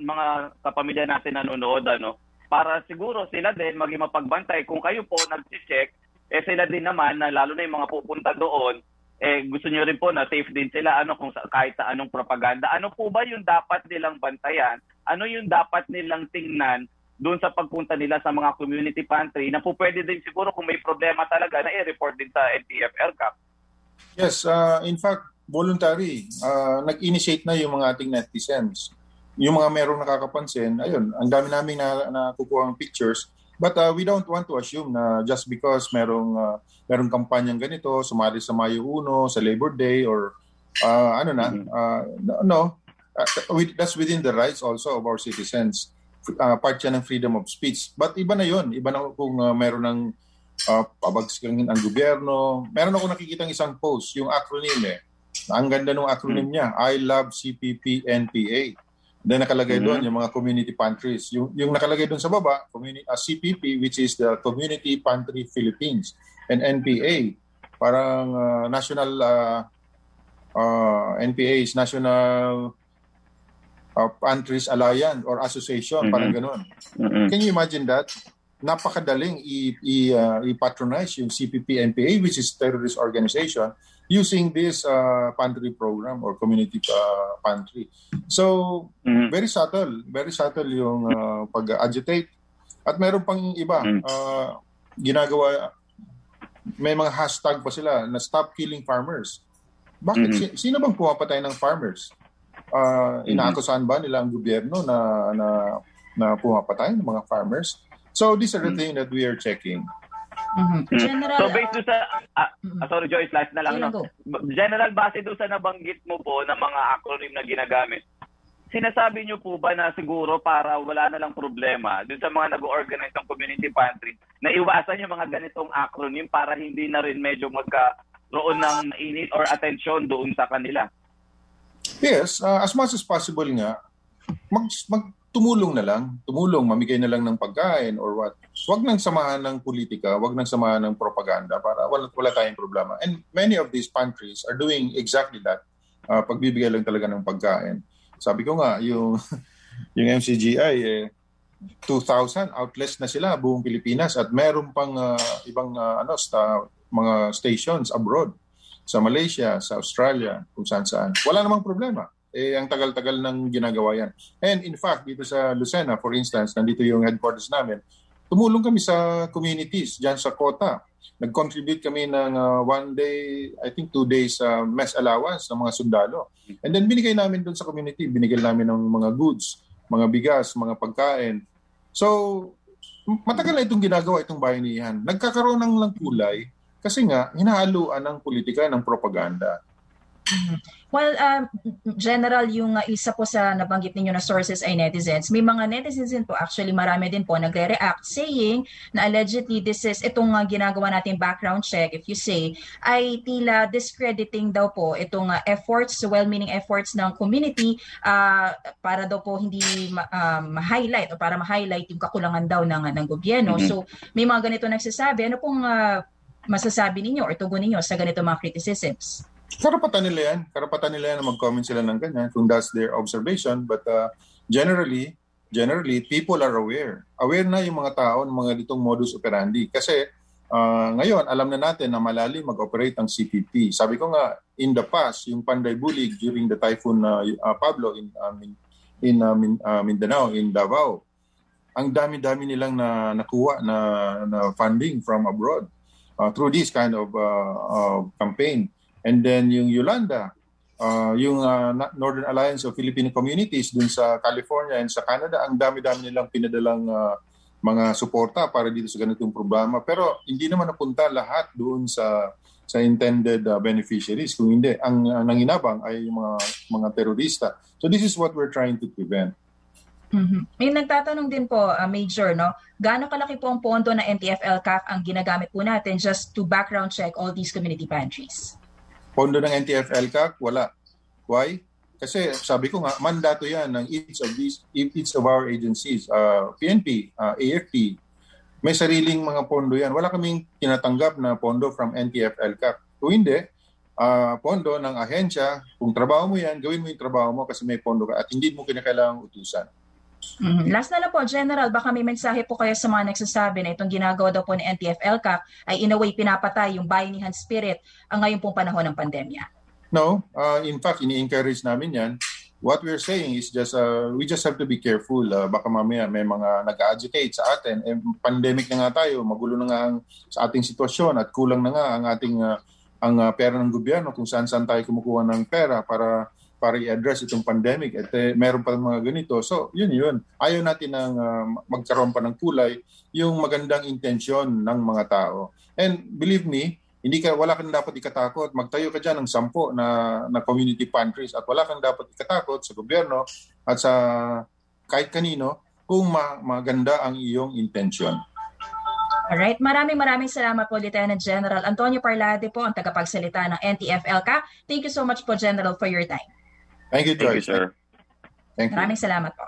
Speaker 3: mga kapamilya natin nanonood, ano, para siguro sila din maging mapagbantay. Kung kayo po nag-check, eh sila din naman, na lalo na yung mga pupunta doon, eh gusto niyo rin po na safe din sila ano kung sa, kahit sa anong propaganda. Ano po ba yung dapat nilang bantayan? Ano yung dapat nilang tingnan doon sa pagpunta nila sa mga community pantry na po pwede din siguro kung may problema talaga na i-report din sa NTF LCAP.
Speaker 22: Yes, uh, in fact, voluntary. Uh, nag-initiate na yung mga ating netizens. Yung mga merong nakakapansin, ayun, ang dami namin na nakukuha ng pictures. But uh, we don't want to assume na just because merong uh, merong kampanyang ganito, sumali sa Mayo 1, sa Labor Day, or uh, ano na, uh, no, uh, that's within the rights also of our citizens uh, part yan ng freedom of speech. But iba na yon Iba na kung uh, meron ng uh, pabagskangin ang gobyerno. Meron ako nakikita isang post, yung acronym eh. Ang ganda ng acronym hmm. niya, I love CPP NPA. Then nakalagay mm-hmm. doon yung mga community pantries. Yung, yung nakalagay doon sa baba, community, uh, CPP which is the Community Pantry Philippines and NPA parang uh, national uh, uh, NPA is National uh, Pantries Alliance or Association, mm-hmm. parang ganun. Mm-hmm. Can you imagine that? Napakadaling i- i- uh, i-patronize yung CPP-NPA, which is terrorist organization, using this uh, pantry program or community uh, pantry. So, mm-hmm. very subtle. Very subtle yung uh, pag-agitate. At meron pang iba. Mm-hmm. Uh, ginagawa, may mga hashtag pa sila na stop killing farmers. Bakit? Mm-hmm. Sino bang pumapatay ng farmers? Uh, inaakusahan ba nila ang gobyerno na na na pumapatay ng mga farmers? So these are the things that we are checking.
Speaker 3: Mm-hmm. General, so based do sa uh, uh, sorry Joyce last na lang no. General base do sa nabanggit mo po ng mga acronym na ginagamit. Sinasabi niyo po ba na siguro para wala na lang problema dun sa mga nag-organize ng community pantry na iwasan yung mga ganitong acronym para hindi na rin medyo magkaroon ng init or attention doon sa kanila?
Speaker 22: Yes, uh, as much as possible nga, mag, magtumulong na lang. Tumulong, mamigay na lang ng pagkain or what. Huwag nang samahan ng politika, huwag nang samahan ng propaganda para wala, wala tayong problema. And many of these pantries are doing exactly that. Uh, pagbibigay lang talaga ng pagkain. Sabi ko nga, yung, yung MCGI, eh, 2,000 outlets na sila buong Pilipinas at meron pang uh, ibang uh, ano sta, mga stations abroad sa Malaysia, sa Australia, kung saan saan. Wala namang problema. Eh, ang tagal-tagal ng ginagawa yan. And in fact, dito sa Lucena, for instance, nandito yung headquarters namin, tumulong kami sa communities dyan sa Kota. Nag-contribute kami ng uh, one day, I think two days uh, mess allowance ng mga sundalo. And then binigay namin doon sa community, binigay namin ng mga goods, mga bigas, mga pagkain. So, matagal na itong ginagawa itong bayanihan. Nagkakaroon ng lang kulay kasi nga hinahaluan ng politika ng propaganda.
Speaker 2: Well, um, general, yung uh, isa po sa nabanggit ninyo na sources ay netizens. May mga netizens din po, actually marami din po nagre-react saying na allegedly this is, itong uh, ginagawa nating background check, if you say, ay tila discrediting daw po itong uh, efforts, well-meaning efforts ng community uh, para daw po hindi uh, ma-highlight o para ma-highlight yung kakulangan daw ng, ng gobyerno. Mm-hmm. So, may mga ganito nagsasabi. Ano pong uh, masasabi ninyo or tugon ninyo sa ganito mga criticisms?
Speaker 22: Karapatan nila yan. Karapatan nila yan na mag-comment sila ng ganyan kung that's their observation. But uh, generally, generally, people are aware. Aware na yung mga tao ng mga ditong modus operandi. Kasi uh, ngayon, alam na natin na malalim mag-operate ang CPP. Sabi ko nga, in the past, yung Panday Bulig during the typhoon uh, uh, Pablo in, uh, in, in uh, Min, uh, Mindanao, in Davao, ang dami-dami nilang na nakuha na, na funding from abroad uh, through this kind of uh, uh, campaign. And then yung Yolanda, uh, yung uh, Northern Alliance of Filipino Communities dun sa California and sa Canada, ang dami-dami nilang pinadalang uh, mga suporta para dito sa ganitong programa. Pero hindi naman napunta lahat doon sa sa intended uh, beneficiaries. Kung hindi, ang uh, nanginabang ay yung mga, mga terorista. So this is what we're trying to prevent.
Speaker 2: Mm-hmm. May nagtatanong din po, uh, Major, no? gaano kalaki po ang pondo na NTF-LCAC ang ginagamit po natin just to background check all these community pantries?
Speaker 22: Pondo ng NTF-LCAC, wala. Why? Kasi sabi ko nga, mandato yan ng each of these, each of our agencies, uh, PNP, uh, AFP, may sariling mga pondo yan. Wala kaming tinatanggap na pondo from NTF-LCAC. Kung hindi, uh, pondo ng ahensya, kung trabaho mo yan, gawin mo yung trabaho mo kasi may pondo ka at hindi mo kinakailangang utusan.
Speaker 2: Mm-hmm. Last na lang po, General, baka may mensahe po kayo sa mga nagsasabi na itong ginagawa daw po ni NTF-LCAC ay in a way pinapatay yung bayanihan spirit ang ngayon pong panahon ng pandemya.
Speaker 22: No, uh, in fact, ini-encourage namin yan. What we're saying is just, uh, we just have to be careful. Uh, baka mamaya may mga nag-agitate sa atin. Eh, pandemic na nga tayo, magulo na nga ang, sa ating sitwasyon at kulang na nga ang ating uh, ang uh, pera ng gobyerno kung saan-saan tayo kumukuha ng pera para para i-address itong pandemic at eh, meron pa mga ganito. So, yun yun. Ayaw natin ng uh, magkaroon pa ng kulay yung magandang intensyon ng mga tao. And believe me, hindi ka wala kang dapat ikatakot. Magtayo ka diyan ng sampo na na community pantries at wala kang dapat ikatakot sa gobyerno at sa kahit kanino kung ma- maganda ang iyong intensyon.
Speaker 2: Alright, maraming maraming salamat po Lieutenant General Antonio Parlade po ang tagapagsalita ng NTF-ELCA. Thank you so much po General for your time.
Speaker 22: Thank you, Joyce.
Speaker 3: Thank you, sir.
Speaker 22: Thank you.
Speaker 2: Maraming salamat po.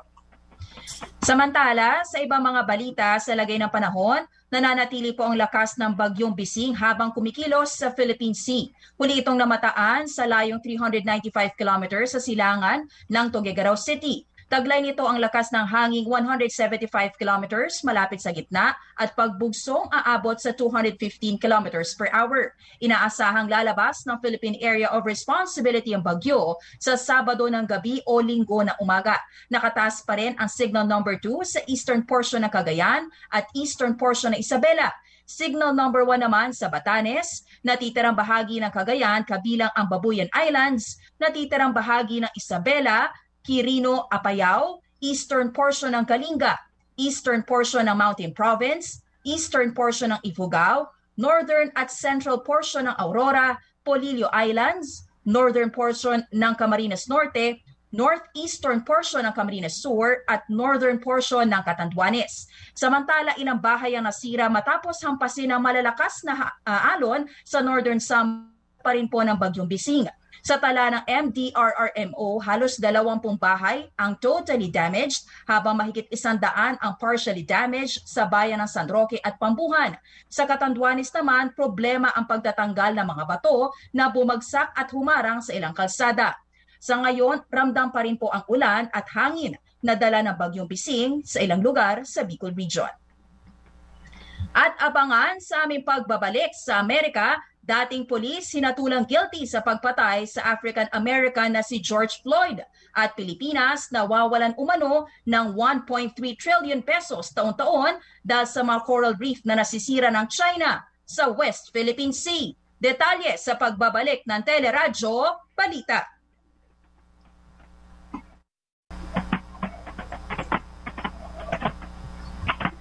Speaker 2: Samantala, sa ibang mga balita sa lagay ng panahon, nananatili po ang lakas ng bagyong Bising habang kumikilos sa Philippine Sea. Huli itong namataan sa layong 395 kilometers sa silangan ng Tuguegarao City. Taglay nito ang lakas ng hanging 175 kilometers malapit sa gitna at pagbugsong aabot sa 215 kilometers per hour. Inaasahang lalabas ng Philippine Area of Responsibility ang bagyo sa Sabado ng gabi o Linggo na umaga. Nakataas pa rin ang signal number 2 sa eastern portion ng Cagayan at eastern portion ng Isabela. Signal number 1 naman sa Batanes, natitirang bahagi ng Cagayan kabilang ang Babuyan Islands, natitirang bahagi ng Isabela, Quirino, Apayao, eastern portion ng Kalinga, eastern portion ng Mountain Province, eastern portion ng Ifugao, northern at central portion ng Aurora, Polillo Islands, northern portion ng Camarines Norte, northeastern portion ng Camarines Sur at northern portion ng Catanduanes. Samantala, ilang bahay ang nasira matapos hampasin ng malalakas na uh, alon sa northern Sam pa rin po ng Bagyong Bising. Sa tala ng MDRRMO, halos 20 bahay ang totally damaged habang mahigit isandaan ang partially damaged sa bayan ng San Roque at Pambuhan. Sa Catanduanes naman, problema ang pagtatanggal ng mga bato na bumagsak at humarang sa ilang kalsada. Sa ngayon, ramdam pa rin po ang ulan at hangin na dala ng bagyong bising sa ilang lugar sa Bicol Region. At abangan sa aming pagbabalik sa Amerika, dating polis hinatulang guilty sa pagpatay sa African-American na si George Floyd at Pilipinas nawawalan umano ng 1.3 trillion pesos taon-taon dahil sa mga coral reef na nasisira ng China sa West Philippine Sea. Detalye sa pagbabalik ng Teleradyo Balita.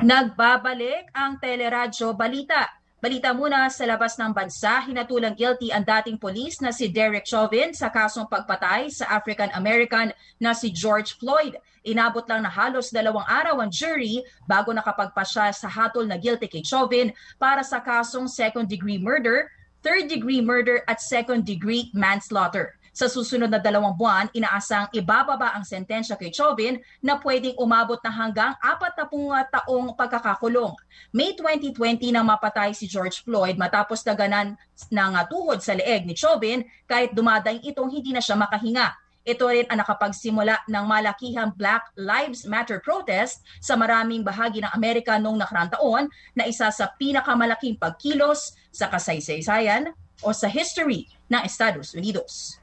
Speaker 2: Nagbabalik ang Teleradyo Balita. Balita muna sa labas ng bansa, hinatulang guilty ang dating polis na si Derek Chauvin sa kasong pagpatay sa African-American na si George Floyd. Inabot lang na halos dalawang araw ang jury bago nakapagpasya sa hatol na guilty kay Chauvin para sa kasong second-degree murder, third-degree murder at second-degree manslaughter. Sa susunod na dalawang buwan, inaasang ibababa ang sentensya kay Chauvin na pwedeng umabot na hanggang apat na taong pagkakakulong. May 2020 nang mapatay si George Floyd matapos daganan ng tuhod sa leeg ni Chauvin kahit dumadaing itong hindi na siya makahinga. Ito rin ang nakapagsimula ng malakihang Black Lives Matter protest sa maraming bahagi ng Amerika noong nakarang taon na isa sa pinakamalaking pagkilos sa kasaysayan o sa history ng Estados Unidos.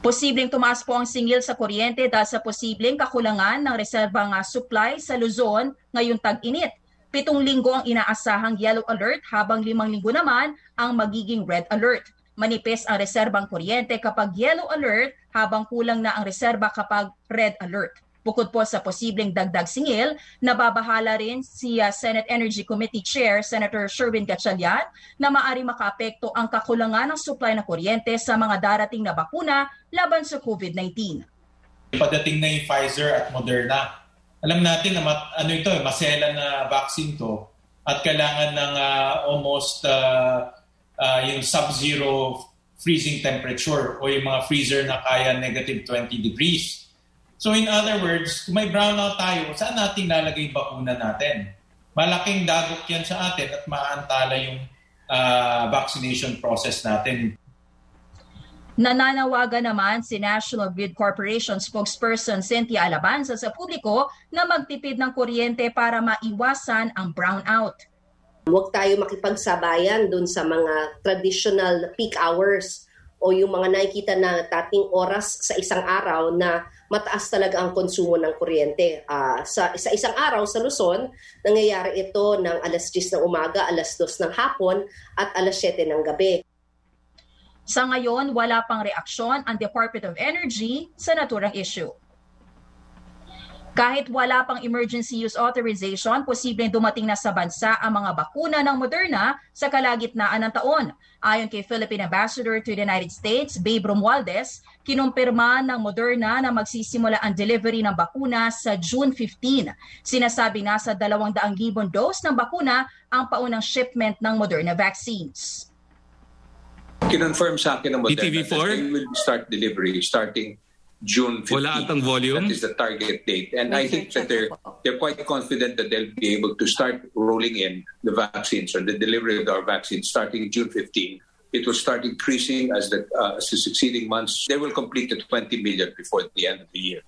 Speaker 2: Posibleng tumaas po ang singil sa kuryente dahil sa posibleng kakulangan ng reserbang supply sa Luzon ngayong tag-init. Pitong linggo ang inaasahang yellow alert habang limang linggo naman ang magiging red alert. Manipis ang reserbang kuryente kapag yellow alert habang kulang na ang reserba kapag red alert. Bukod po sa posibleng dagdag singil, nababahala rin si uh, Senate Energy Committee Chair Senator Sherwin Gatchalian na maari makaapekto ang kakulangan ng supply ng kuryente sa mga darating na bakuna laban sa COVID-19.
Speaker 23: Padating na yung Pfizer at Moderna. Alam natin na mat, ano ito, masela na vaccine to at kailangan ng uh, almost uh, uh, yung sub-zero freezing temperature o yung mga freezer na kaya negative 20 degrees. So in other words, kung may brownout tayo, saan natin lalagay yung bakuna natin? Malaking dagok yan sa atin at maantala yung uh, vaccination process natin.
Speaker 2: Nananawagan naman si National Grid Corporation spokesperson Cynthia Alabanza sa publiko na magtipid ng kuryente para maiwasan ang brownout.
Speaker 24: Huwag tayo makipagsabayan dun sa mga traditional peak hours o yung mga nakikita na tating oras sa isang araw na mataas talaga ang konsumo ng kuryente. Uh, sa, sa isang araw sa Luzon, nangyayari ito ng alas 10 ng umaga, alas 2 ng hapon at alas 7 ng gabi.
Speaker 2: Sa ngayon, wala pang reaksyon ang Department of Energy sa naturang issue. Kahit wala pang emergency use authorization, posibleng dumating na sa bansa ang mga bakuna ng Moderna sa kalagitnaan ng taon. Ayon kay Philippine Ambassador to the United States, Babe Romualdez, kinumpirma ng Moderna na magsisimula ang delivery ng bakuna sa June 15. Sinasabi na sa 200,000 dose ng bakuna ang paunang shipment ng Moderna vaccines
Speaker 25: kinonfirm sa akin ng Moderna
Speaker 7: ETV4?
Speaker 25: that they will start delivery starting June 15.
Speaker 7: Wala atang volume?
Speaker 25: That is the target date. And I think that they're, they're quite confident that they'll be able to start rolling in the vaccines or the delivery of our vaccines starting June 15. It will start increasing as the, uh, as the succeeding months. They will complete the 20 million before the end of the year.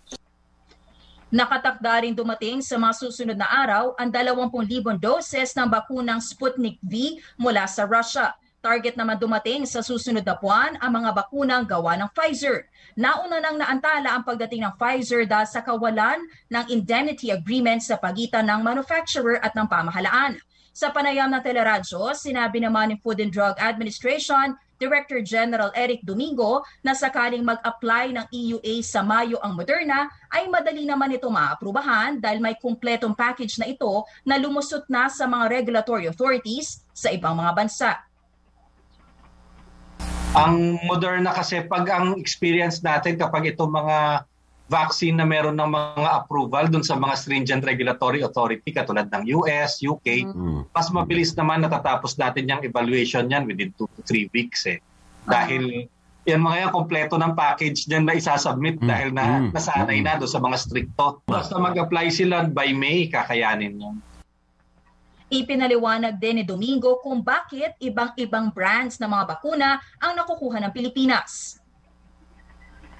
Speaker 2: Nakatakda rin dumating sa mga susunod na araw ang 20,000 doses ng bakunang Sputnik V mula sa Russia. Target naman dumating sa susunod na buwan ang mga bakunang gawa ng Pfizer. Nauna nang naantala ang pagdating ng Pfizer dahil sa kawalan ng indemnity agreement sa pagitan ng manufacturer at ng pamahalaan. Sa panayam ng teleradyo, sinabi naman ni Food and Drug Administration Director General Eric Domingo na sakaling mag-apply ng EUA sa Mayo ang Moderna ay madali naman ito maaprubahan dahil may kumpletong package na ito na lumusot na sa mga regulatory authorities sa ibang mga bansa.
Speaker 26: Ang Moderna kasi pag ang experience natin kapag itong mga vaccine na meron ng mga approval dun sa mga stringent regulatory authority katulad ng US, UK, mm. mas mabilis naman natatapos natin yung evaluation yan within 2 to 3 weeks eh. Dahil yan mga yan, kompleto ng package dyan na isasubmit mm. dahil na mm. nasanay na doon sa mga stricto. Basta mag-apply sila by May, kakayanin yan.
Speaker 2: Ipinaliwanag din ni Domingo kung bakit ibang-ibang brands ng mga bakuna ang nakukuha ng Pilipinas.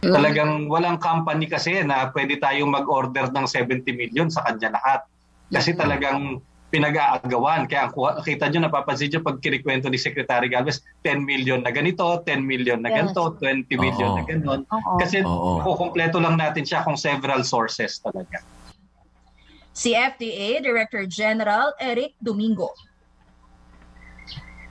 Speaker 26: Talagang walang company kasi na pwede tayong mag-order ng 70 million sa kanya lahat. Kasi talagang pinag-aagawan. Kaya ang kita nyo, napapansin nyo pag kinikwento ni Secretary Galvez, 10 million na ganito, 10 million na ganito, 20 million
Speaker 27: Oo.
Speaker 26: na ganon.
Speaker 27: Oo.
Speaker 26: Kasi
Speaker 27: Oo.
Speaker 26: kukumpleto lang natin siya kung several sources talaga.
Speaker 2: Si FDA Director General Eric Domingo.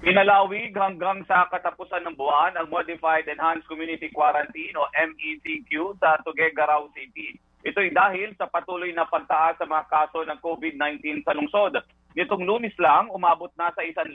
Speaker 3: Pinalawig hanggang sa katapusan ng buwan ang Modified Enhanced Community Quarantine o MECQ sa Tuguegarao City. Ito'y dahil sa patuloy na pagtaas sa mga kaso ng COVID-19 sa lungsod. Nitong lunis lang, umabot na sa 1,000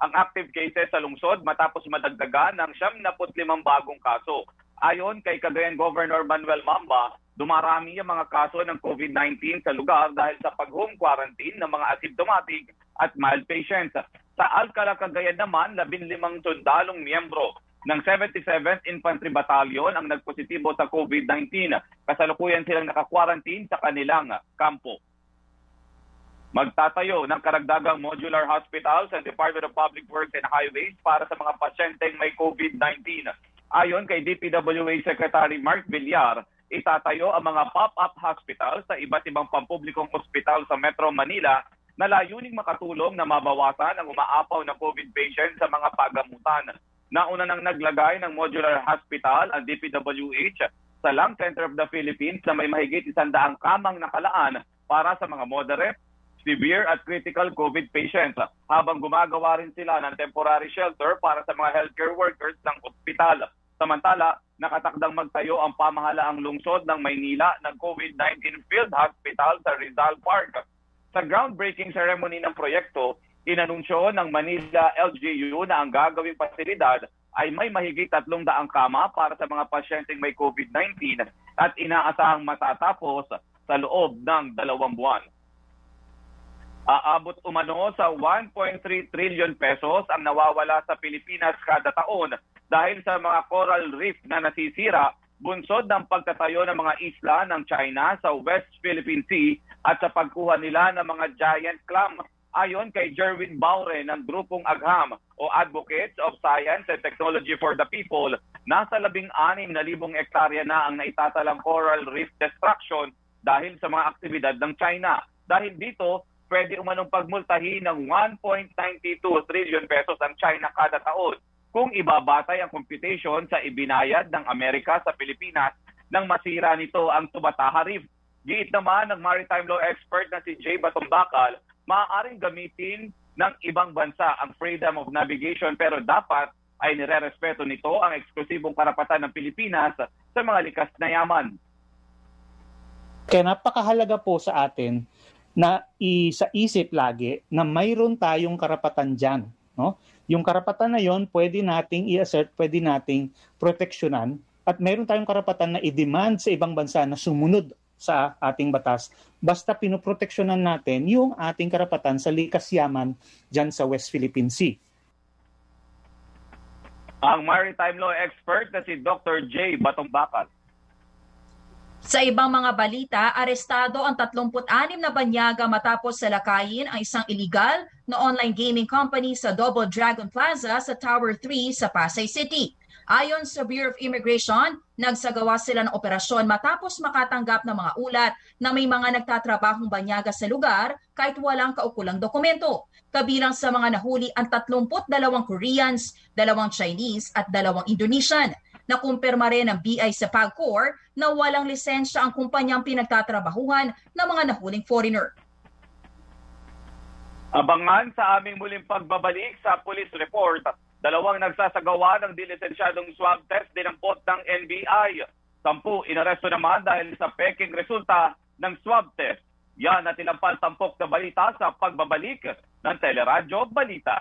Speaker 3: ang active cases sa lungsod matapos madagdagan ng 75 bagong kaso. Ayon kay Cagayan Governor Manuel Mamba, dumarami ang mga kaso ng COVID-19 sa lugar dahil sa pag-home quarantine ng mga asymptomatic at mild patients. Sa Alcala, Cagayan naman, 15 sundalong miyembro ng 77th Infantry Battalion ang nagpositibo sa COVID-19. Kasalukuyan silang naka-quarantine sa kanilang kampo. Magtatayo ng karagdagang modular hospital sa Department of Public Works and Highways para sa mga pasyenteng may COVID-19. Ayon kay DPWA Secretary Mark Villar, itatayo ang mga pop-up hospital sa iba't ibang pampublikong ospital sa Metro Manila na layuning makatulong na mabawasan ang umaapaw na COVID patient sa mga pagamutan. Nauna nang naglagay ng modular hospital ang DPWH sa Lung Center of the Philippines na may mahigit isandaang kamang nakalaan para sa mga moderate, severe at critical COVID patients habang gumagawa rin sila ng temporary shelter para sa mga healthcare workers ng ospital. Samantala, nakatakdang magtayo ang pamahalaang lungsod ng Maynila ng COVID-19 Field Hospital sa Rizal Park. Sa groundbreaking ceremony ng proyekto, inanunsyo ng Manila LGU na ang gagawing pasilidad ay may mahigit 300 kama para sa mga pasyenteng may COVID-19 at inaasahang matatapos sa loob ng dalawang buwan. Aabot umano sa 1.3 trillion pesos ang nawawala sa Pilipinas kada taon dahil sa mga coral reef na nasisira bunsod ng pagtatayo ng mga isla ng China sa West Philippine Sea at sa pagkuha nila ng mga giant clam. Ayon kay Jerwin Baure ng grupong AGHAM o Advocates of Science and Technology for the People, nasa labing anim na libong ektarya na ang naitatalang coral reef destruction dahil sa mga aktibidad ng China. Dahil dito, pwede umanong pagmultahin ng 1.92 trillion pesos ang China kada taon kung ibabatay ang computation sa ibinayad ng Amerika sa Pilipinas nang masira nito ang Tubataha Reef. Giit naman ng maritime law expert na si Jay Batumbakal, maaaring gamitin ng ibang bansa ang freedom of navigation pero dapat ay nirerespeto nito ang eksklusibong karapatan ng Pilipinas sa mga likas na yaman.
Speaker 27: Kaya napakahalaga po sa atin na isa isip lagi na mayroon tayong karapatan dyan. No? Yung karapatan na yon pwede nating i-assert, pwede nating proteksyonan at mayroon tayong karapatan na i-demand sa ibang bansa na sumunod sa ating batas basta pinoproteksyonan natin yung ating karapatan sa likas yaman dyan sa West Philippine Sea.
Speaker 3: Ang maritime law expert na si Dr. J. Batumbakal.
Speaker 2: Sa ibang mga balita, arestado ang 36 na banyaga matapos salakayin ang isang illegal na online gaming company sa Double Dragon Plaza sa Tower 3 sa Pasay City. Ayon sa Bureau of Immigration, nagsagawa sila ng operasyon matapos makatanggap ng mga ulat na may mga nagtatrabahong banyaga sa lugar kahit walang kaukulang dokumento. Kabilang sa mga nahuli ang 32 Koreans, dalawang Chinese at dalawang Indonesian. Nakumpirma rin ng BI sa PAGCOR na walang lisensya ang kumpanyang pinagtatrabahuhan ng mga nahuling foreigner.
Speaker 3: Abangan sa aming muling pagbabalik sa police report. Dalawang nagsasagawa ng dilisensyadong swab test dinampot ng NBI. Sampu inaresto naman dahil sa peking resulta ng swab test. Yan at ilang tampok na balita sa pagbabalik ng Teleradyo Balita.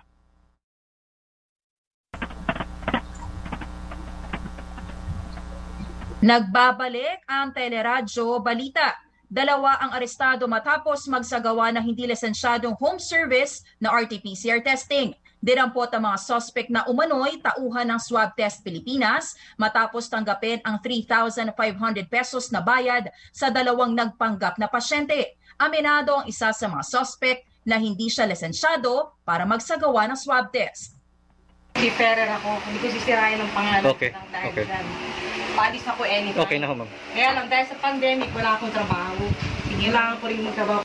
Speaker 2: Nagbabalik ang Teleradyo Balita. Dalawa ang arestado matapos magsagawa ng hindi lisensyadong home service na RT-PCR testing. Dinampot ang mga suspect na umano'y tauhan ng swab test Pilipinas matapos tanggapin ang 3,500 pesos na bayad sa dalawang nagpanggap na pasyente. Aminado ang isa sa mga suspect na hindi siya lisensyado para magsagawa ng swab test.
Speaker 28: Seafarer ako. Hindi ko sisirayan ng pangalan
Speaker 21: Okay,
Speaker 28: ng dahil
Speaker 21: okay.
Speaker 28: dyan. Paalis ako anytime.
Speaker 21: Okay na ho, ma'am.
Speaker 28: Kaya lang, dahil sa pandemic, wala akong trabaho. Kailangan ko rin magtrabaho.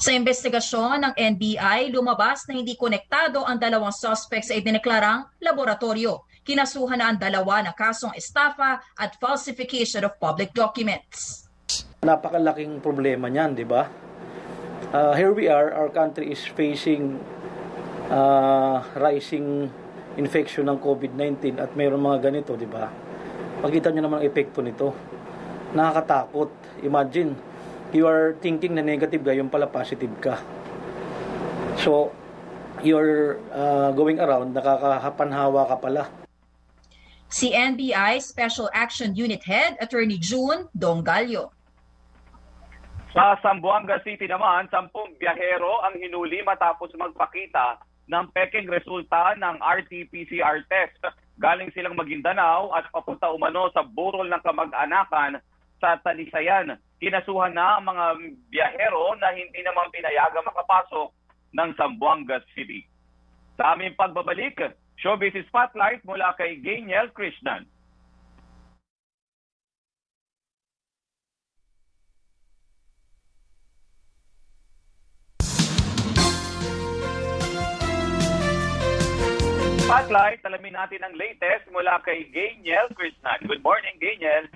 Speaker 2: Sa investigasyon ng NBI, lumabas na hindi konektado ang dalawang suspects sa idineklarang laboratorio. Kinasuhan na ang dalawa na kasong estafa at falsification of public documents.
Speaker 29: Napakalaking problema niyan, di ba? Uh, here we are, our country is facing uh, rising infection ng COVID-19 at mayroon mga ganito, di ba? Makita niyo naman ang epekto nito. Nakakatakot. Imagine, you are thinking na negative ka, yung pala positive ka. So, you're uh, going around, nakakahapanhawa ka pala.
Speaker 2: Si NBI Special Action Unit Head Attorney June Dongalyo.
Speaker 3: Sa Zamboanga City naman, sampung biyahero ang hinuli matapos magpakita ng peking resulta ng RT-PCR test. Galing silang Maguindanao at papunta umano sa burol ng kamag-anakan sa Talisayan. Kinasuhan na ang mga biyahero na hindi naman pinayagang makapasok ng Zamboanga City. Sa aming pagbabalik, Showbiz Spotlight mula kay Gainiel Krishnan. Spotlight, alamin natin ang latest mula kay Gainiel Krishnan. Good morning, Gainiel.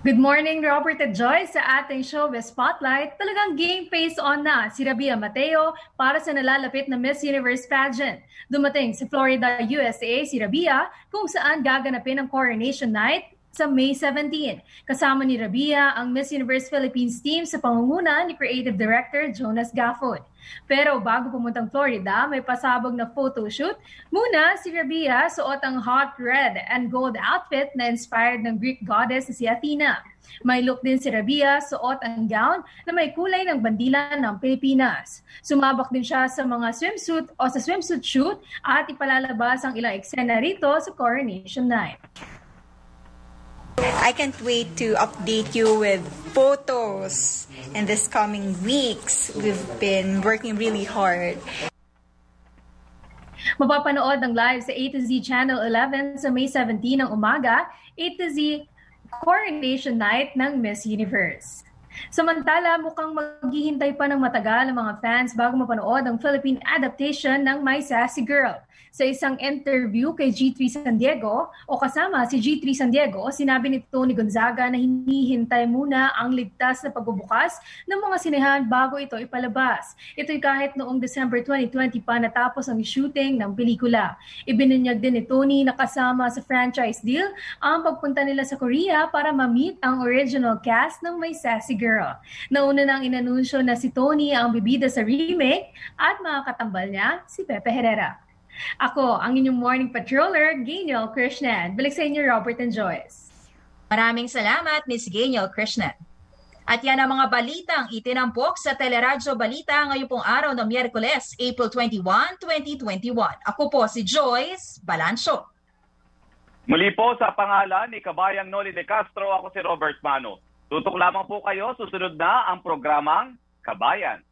Speaker 30: Good morning, Robert at Joyce. Sa ating showbiz spotlight, talagang game face on na si Rabia Mateo para sa nalalapit na Miss Universe pageant. Dumating sa Florida, USA si Rabia kung saan gaganapin ang coronation night sa May 17. Kasama ni Rabia ang Miss Universe Philippines team sa pangunguna ni Creative Director Jonas Gafford. Pero bago pumuntang Florida, may pasabog na photoshoot. Muna, si Rabia suot ang hot red and gold outfit na inspired ng Greek goddess si Athena. May look din si Rabia, suot ang gown na may kulay ng bandila ng Pilipinas. Sumabak din siya sa mga swimsuit o sa swimsuit shoot at ipalalabas ang ilang eksena rito sa Coronation Night.
Speaker 31: I can't wait to update you with photos in this coming weeks. We've been working really hard.
Speaker 30: Mapapanood ang live sa A to Z Channel 11 sa May 17 ng umaga, A to Z Coronation Night ng Miss Universe. Samantala, mukhang maghihintay pa ng matagal ang mga fans bago mapanood ang Philippine adaptation ng My Sassy Girl. Sa isang interview kay G3 San Diego o kasama si G3 San Diego, sinabi ni Tony Gonzaga na hinihintay muna ang ligtas na pagbubukas ng mga sinehan bago ito ipalabas. Ito'y kahit noong December 2020 pa natapos ang shooting ng pelikula. Ibinunyag din ni Tony na kasama sa franchise deal ang pagpunta nila sa Korea para ma-meet ang original cast ng My Sassy Girl. Nauna nang inanunsyo na si Tony ang bibida sa remake at mga katambal niya si Pepe Herrera. Ako, ang inyong morning patroller, Gainiel Krishnan. Balik sa inyo, Robert and Joyce.
Speaker 2: Maraming salamat, Miss Gainiel Krishnan. At yan ang mga balitang itinampok sa Teleradyo Balita ngayong pong araw ng Miyerkules, April 21, 2021. Ako po si Joyce Balancho.
Speaker 3: Muli po sa pangalan ni Kabayang Noli de Castro, ako si Robert Mano. Tutok lamang po kayo, susunod na ang programang Kabayan.